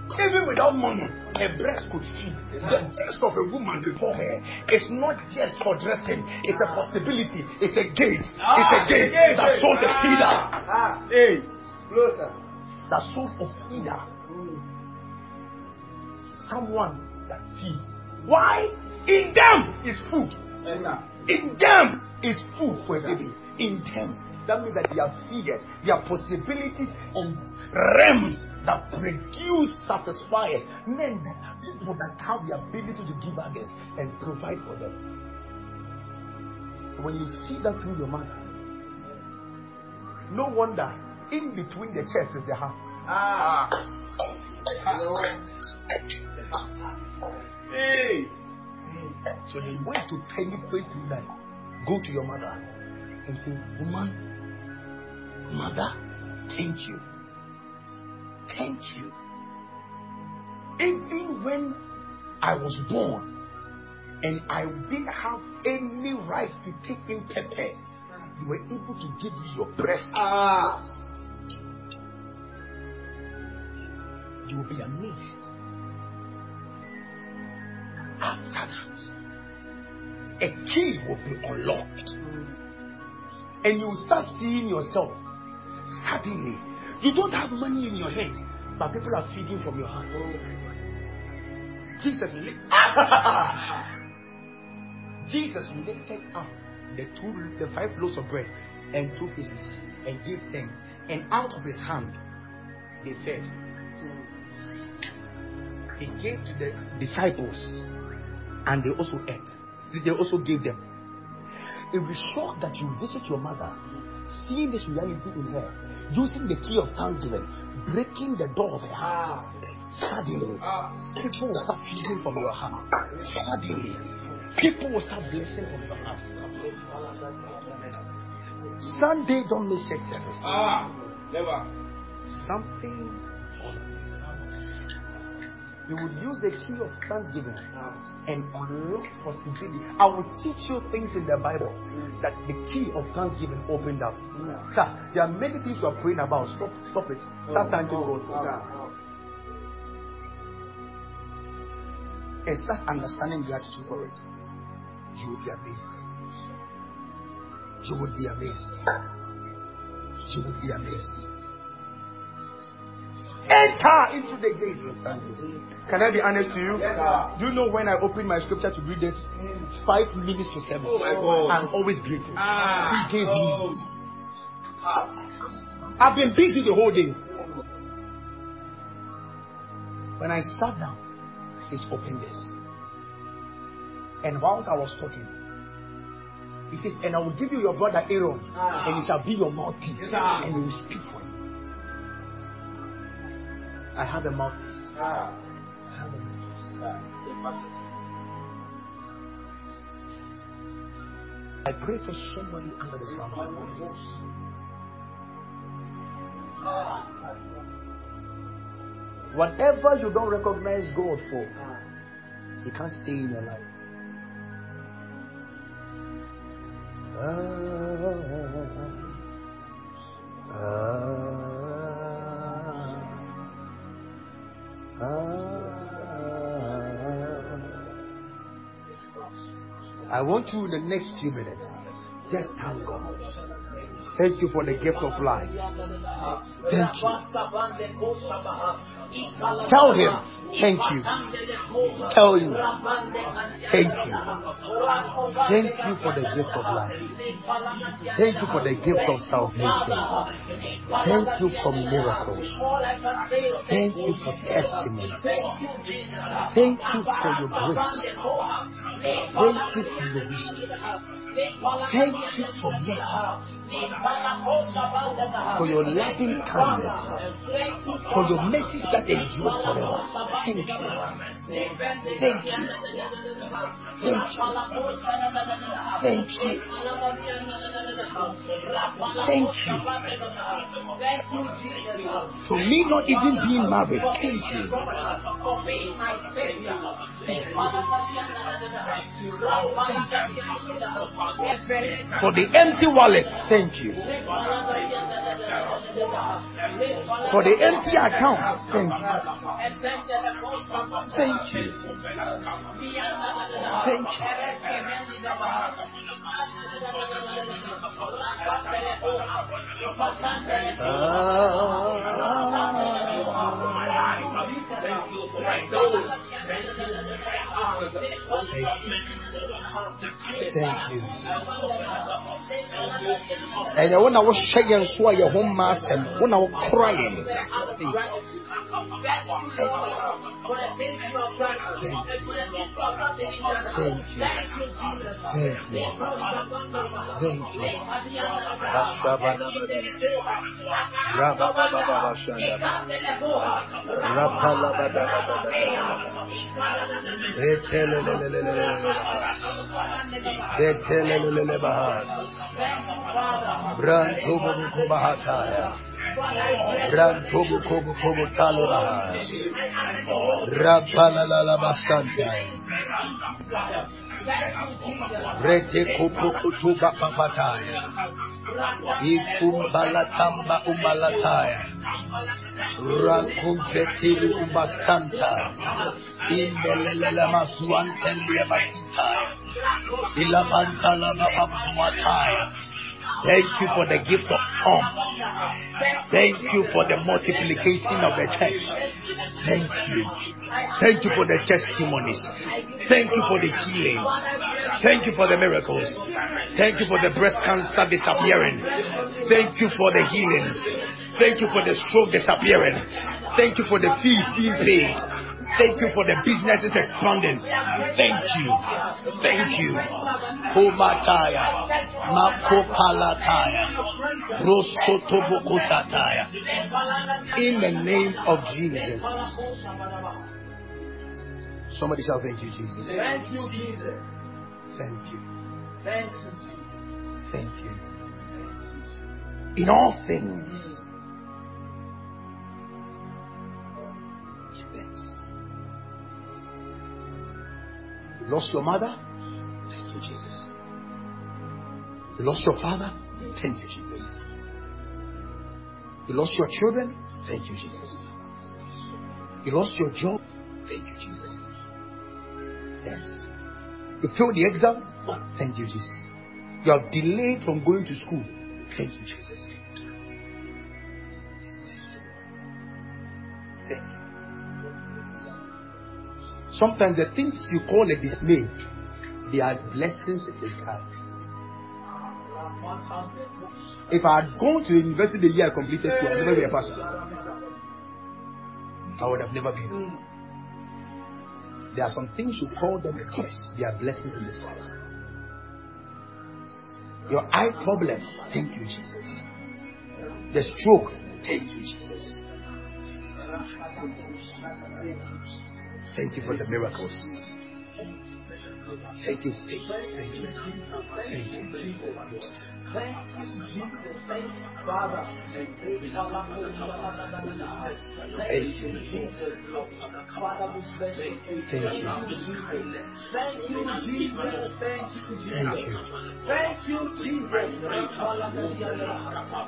Speaker 2: Even without money, a breast could feed. The breast of a woman before her is not just for dressing, it's a possibility, it's a gate, it's a gate that shows a feeder. Hey, that shows a feeder. Someone that feeds. Why? In them is food. In them is food for a baby. In them. That means that they are feeders, they are possibilities and realms that produce satisfiers. Men, people that have the ability to give others and provide for them. So when you see that through your mother, no wonder in between the chest is the heart. So the way to penetrate through that, go to your mother and say, Woman, mother, thank you. Thank you. Even when I was born and I didn't have any right to take in pepper, you were able to give me your breast. Ah. You will be amazed. After that, a key will be unlocked. And you will start seeing yourself suddenly. You don't have money in your hands, but people are feeding from your hand. Jesus Jesus lifted up the two the five loaves of bread and two fishes and gave thanks. And out of his hand they fed. He gave to the disciples, and they also ate. They also gave them. It will shock that you visit your mother, seeing this reality in her, using the key of thanksgiving, breaking the door of her heart. Suddenly, people will start feeding from your heart. Suddenly, people will start blessing from your heart. Sunday don't miss church service.
Speaker 3: Ah, never.
Speaker 2: Something. You would use the key of thanksgiving and unlock possibility. I will teach you things in the Bible that the key of thanksgiving opened up. Sir, there are many things you are praying about. Stop, stop it. Oh, start thanking oh, God for it. Oh, and start understanding gratitude for it. You will be amazed. You will be amazed. You will be amazed. Enter into the thanksgiving. Can I be honest to you? Do you know when I open my scripture to read this? Five minutes to seven.
Speaker 3: Oh.
Speaker 2: I'm always grateful.
Speaker 3: Ah.
Speaker 2: He gave me.
Speaker 3: Oh.
Speaker 2: I've been busy the whole day. When I sat down, I says, open this. And whilst I was talking, he says, and I will give you your brother Aaron, and he shall be your mouthpiece,
Speaker 3: Yes,
Speaker 2: and he will speak for you. I have a mouthpiece.
Speaker 3: Ah.
Speaker 2: I have a mouthpiece. I pray for somebody under the sound of my voice. Whatever you don't recognize God for, He can't stay in your life. Ah. I want you in the next few minutes, just thank God. Thank you for the gift of life. Thank you. Tell him, thank you. Tell him, thank you. Thank you for the gift of life. Thank you for the gift of salvation. Thank you for miracles. Thank you for testimonies. Thank you for your grace. Thank you for your wisdom. Thank you for mercy. For your loving kindness. For your mercies that endure forever. Thank you. Thank you. Thank you. Thank you. Thank you. For me not even being married. Thank you. For the empty wallet. Thank you. For the empty account. Thank you. Thank you. Thank you. Thank you. And when I was shaking, so your home master, when I was crying. Thank you. Thank you. Thank you. Thank you. Rashabadabada. Rababababashanda. Rapalabadabadabada. Etelelelelelele. Etelelelelebahas. Brantububukubahataya. Brantubukubukubutalibahas. Rapalalabasantaya. Rete kupukutuba papataya. Ikumbalatamba umbalataya. Rakumfetili umbasanta. Imbelelele masuantelia batitaya. Ilabantala babamuataya. Thank you for the gift of tongues. Thank you for the multiplication of the church. Thank you. Thank you for the testimonies. Thank you for the healings. Thank you for the miracles. Thank you for the breast cancer disappearing. Thank you for the healing. Thank you for the stroke disappearing. Thank you for the fees being paid. Thank you for the businesses expanding. Thank you. Thank you. Komataya. Makopalataya. Rostotobokosataya. In the name of Jesus. Somebody shall thank you, Jesus.
Speaker 4: Thank you, Jesus.
Speaker 2: Thank you.
Speaker 4: Thank you,
Speaker 2: Thank you. In all things. Lost your mother? Thank you, Jesus. You lost your father? Thank you, Jesus. You lost your children? Thank you, Jesus. You lost your job? Thank you, Jesus. Yes. You failed the exam? Thank you, Jesus. You have delayed from going to school? Thank you, Jesus. Thank you. Sometimes the things you call a dismay, they are blessings in disguise. If I had gone to university the year I completed school, I'd never be a pastor. I would have never been. There are some things you call them a curse, they are blessings in disguise. Your eye problem, thank you, Jesus. The stroke, thank you, Jesus. Thank you for the miracles. Thank you. Thank you. Thank you. Thank you.
Speaker 4: Thank you, Jesus. Thank you, Father. Thank you, Jesus. Father, we bless you.
Speaker 2: Thank you.
Speaker 4: Thank you, Jesus. Thank you,
Speaker 2: Thank
Speaker 4: Jesus. Thank you, Jesus.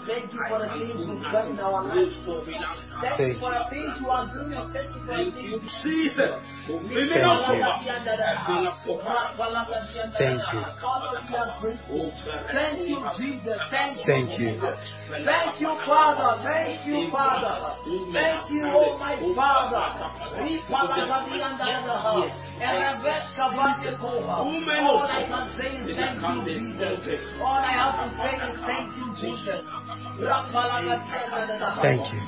Speaker 4: Thank you for the things you've done in our lives. Thank you for the things you are doing. Thank you for the things
Speaker 3: Jesus.
Speaker 2: Thank you.
Speaker 4: Are grateful. Thank you, Jesus. Thank you.
Speaker 2: Thank you.
Speaker 4: Thank you, Father. Thank you, Father. Thank you, oh my Father. All I can say is thank you, Jesus. All I have to say is thank you, Jesus.
Speaker 2: Thank you.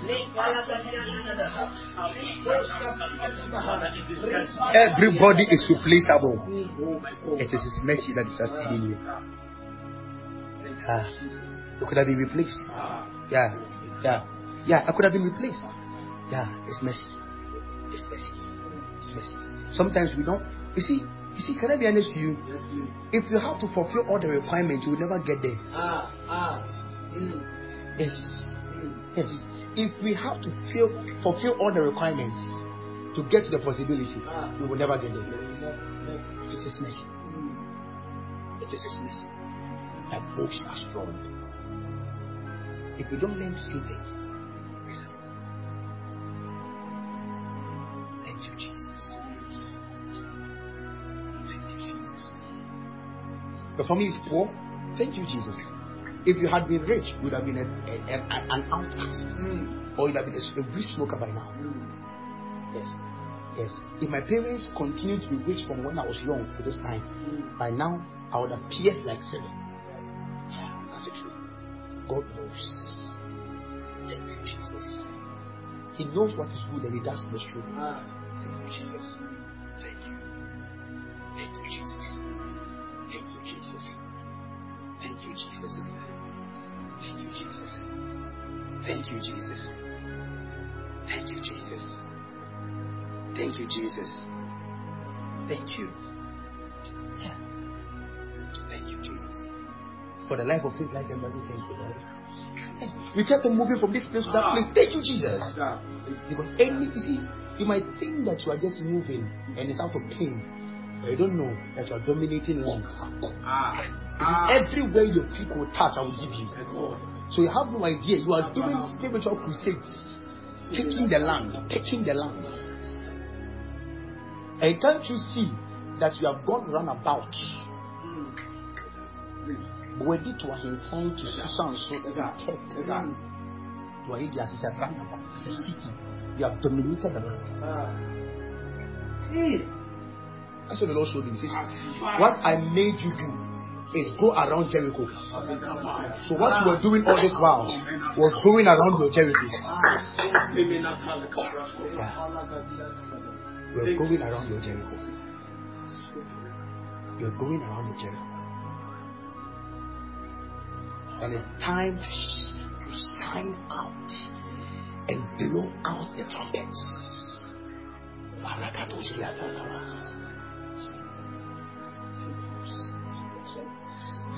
Speaker 2: Everybody is replaceable. It is His mercy that is sustaining you. Ah, you could have been replaced. Yeah, yeah, yeah. I could have been replaced. Yeah, it's mercy. It's mercy. It's mercy. Sometimes we don't. You see, you see. Can I be honest with you? If you have to fulfill all the requirements, you will never get there.
Speaker 4: Ah, ah. Mm.
Speaker 2: Yes. Yes. If we have to fill, fulfill all the requirements to get to the possibility, we will never get there. It is His mercy. It is mercy. That boast are strong. If you don't learn to thank you, listen. Thank you, Jesus. Thank you, Jesus. Your family is poor. Thank you, Jesus. If you had been rich, you would have been a, a, a- an outcast,
Speaker 4: Mm.
Speaker 2: or you'd have been a, weed smoker by now. Yes, yes. If my parents continued to be rich from when I was young to this time, by now I would have pierced like seven. The truth. God knows. Thank you, Jesus. He knows what is good and He does what's true.
Speaker 4: Ah.
Speaker 2: Thank you, Jesus. Thank you. Thank you, Jesus. Thank you, Jesus. Thank you, Jesus. Thank you, Jesus. Thank you, Jesus. Thank you, Jesus. Thank you, Jesus. Thank you. Yeah. Thank you, Jesus. For the life of faith, life and mercy, thank you, Lord. We kept on moving from this place to that place. Thank you, Jesus. Because any, you see, you might think that you are just moving and it's out of pain, but you don't know that you are dominating lungs. Ah. You see, everywhere your feet will touch, I will give you. So you have no idea. You are doing spiritual crusades, taking the land, taking the land. And can't you see that you have gone roundabout? Wedi hmm. Ahinsan to Susan so tech to ahi dia sisa roundabout. This is speaking. You have dominated the land.
Speaker 4: Ah.
Speaker 2: That's what the Lord showed me. He says, What I made you do, is go around Jericho. So what you were doing all this while was going around your Jericho. Yeah. You're going around your Jericho. You're going around your Jericho. And it's time to, sign out and blow out the trumpets.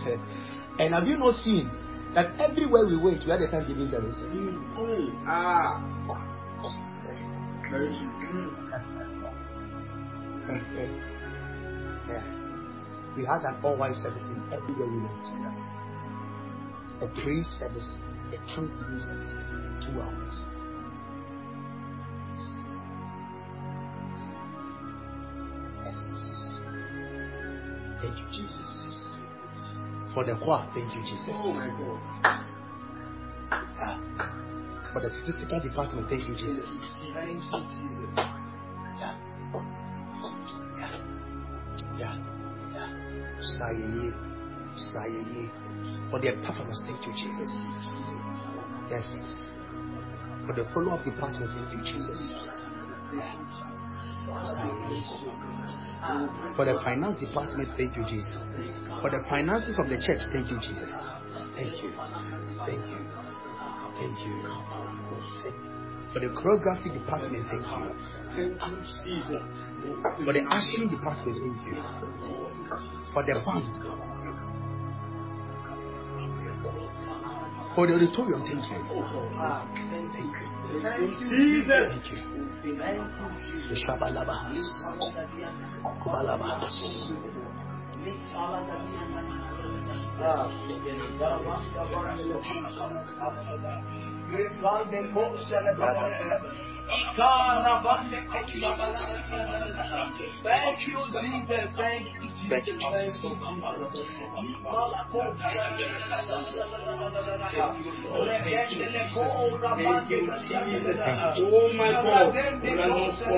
Speaker 2: And have you not seen that everywhere we went, we had a Thanksgiving service? Mm. Ah. yeah. We had an all white service in everywhere we went. A praise service, a Thanksgiving service, two hours. Yes. Thank you, Jesus for the choir. Thank you, Jesus. Oh my God. Yeah. For the statistical department, thank you, Jesus. Thank you, Jesus. Yeah. Yeah. Yeah. Yeah. Saye. For the performance, thank you, Jesus. Yes. For the follow-up department, thank you, Jesus. For the finance department, thank you, Jesus. For the finances of the church, thank you, Jesus. Thank you. Thank you. Thank you. For the choreography department, thank you. For the ushering department, thank you. For the band. For the auditorium, thank you. Thank you. Jesus. Thank you. The Shabalabahas. Kubalabahas.
Speaker 4: Thank you, Jesus. Thank you, Jesus. Thank you, Jesus.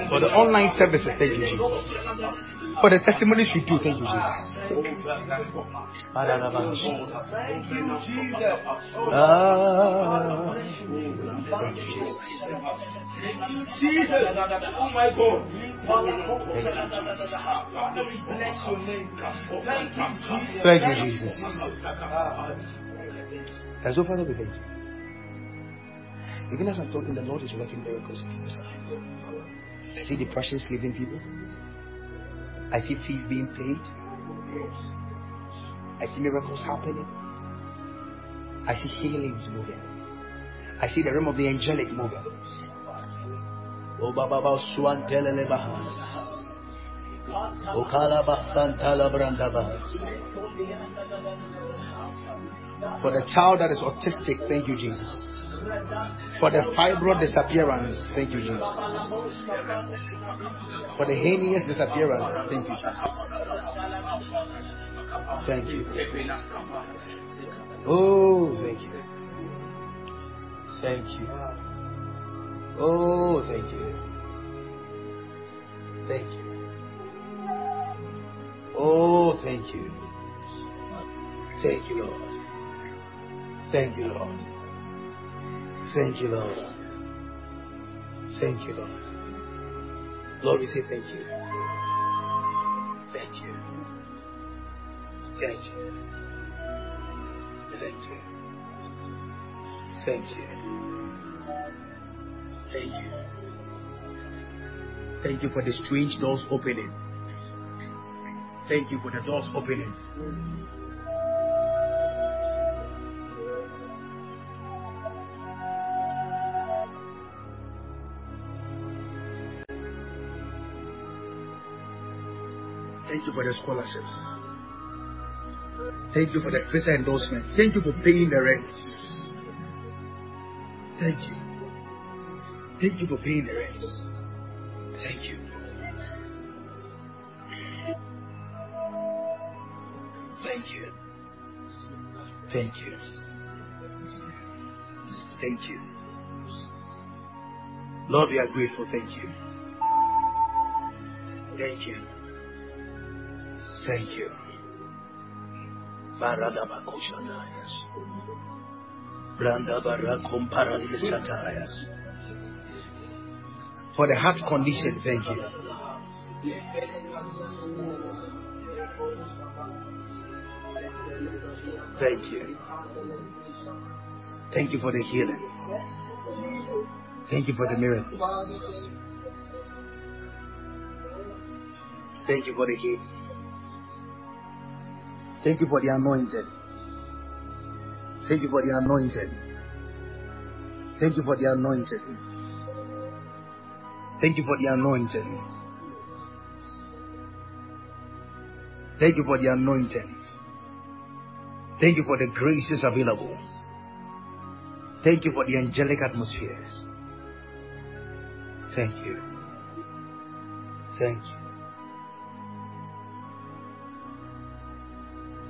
Speaker 2: For the online services, thank you, Jesus. For the testimonies we do, thank you, Jesus. Thank you, Jesus. You,
Speaker 4: you. Oh my God.
Speaker 2: Thank you, Jesus. And so, Father, we thank you. Even as I'm talking, the Lord is working miracles in people's life. I see depression sleeping people. I see fees being paid. I see miracles happening. I see healings moving. I see the realm of the angelic moving. For the child that is autistic, thank you, Jesus. For the fibroid disappearance, thank you, Jesus. For the heinous disappearance, thank you, Jesus. Thank you. Oh, thank you. Thank you. Oh, thank you. Thank you. Oh, thank you. Thank you, Lord. Thank you, Lord. Thank you, Lord. Thank you, Lord. Lord, we say thank you. Thank you. Thank you. Thank you. Thank you. Thank you. Thank you for the strange doors opening. Thank you for the doors opening. Thank you for the scholarships. Thank you for the visa endorsement. Thank you for paying the rent. Thank you. Thank you for paying the rent. Thank you. Thank you. Thank you. Thank you. Lord, we are grateful. Thank you. Thank you. Thank you. Baradabakoshadayas. Branda barakum paradisatayas. For the heart condition, thank you. Thank you. Thank you for the healing. Thank you for the miracle. Thank you for the healing. Thank you for the anointing. Thank you for the anointing. Thank you for the anointing. Thank you for the anointing. Thank you for the anointing. Thank you for the graces available. Thank you for the angelic atmospheres. Thank you. Thank you.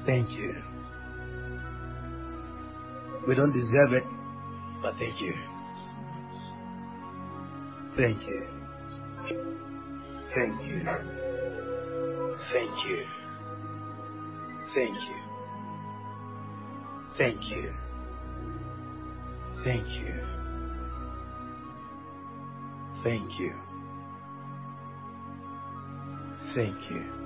Speaker 2: Thank you. We don't deserve it, but thank you. Thank you. Thank you. Thank you. Thank you. Thank you. Thank you. Thank you. Thank you.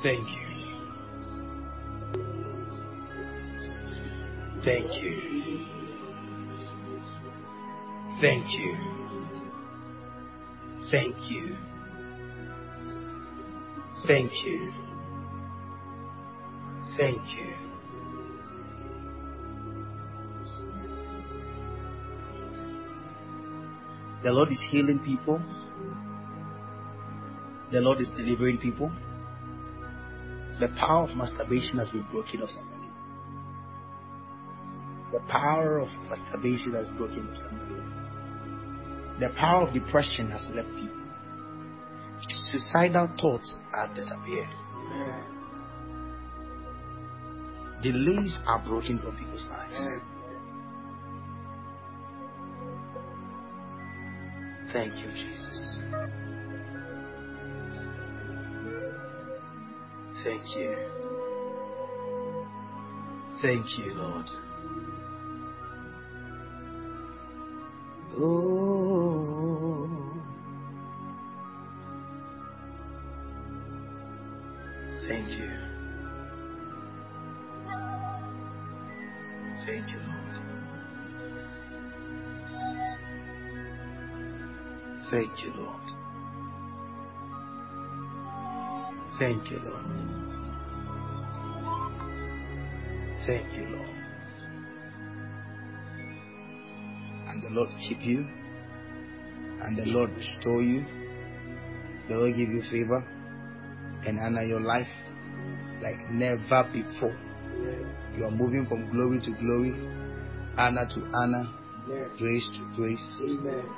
Speaker 2: Thank you. Thank you. Thank you. Thank you. Thank you. Thank you. The Lord is healing people. The Lord is delivering people. The power of masturbation has been broken off somebody. The power of masturbation has broken off somebody. The power of depression has left people. Suicidal thoughts are disappeared. Delays are broken from people's lives. Thank you, Jesus. Thank you. Thank you, Lord. Oh. Thank you. Thank you, Lord. Thank you, Lord. Thank you, Lord. Thank you, Lord. And the Lord keep you. And the Lord restore you. The Lord give you favor and honor your life like never before. You are moving from glory to glory, honor to honor, grace to grace,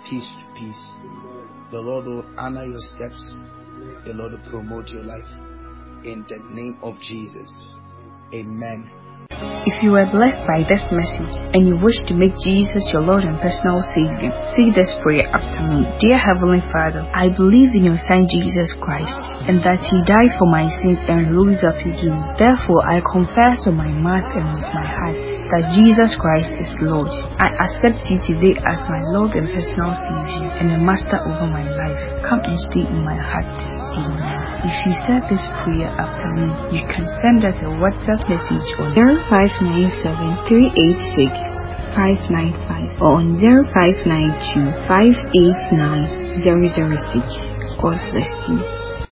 Speaker 2: peace to peace. The Lord will honor your steps. The Lord will promote your life. In the name of Jesus. Amen.
Speaker 1: If you were blessed by this message and you wish to make Jesus your Lord and personal Savior, say this prayer after me. Dear Heavenly Father, I believe in your Son Jesus Christ and that He died for my sins and rose up again. Therefore, I confess with my mouth and with my heart that Jesus Christ is Lord. I accept you today as my Lord and personal Savior and the Master over my life. Come and stay in my heart. If you said this prayer after me, you can send us a WhatsApp message on 0597 386 595 or on 0592 589 006. God bless you.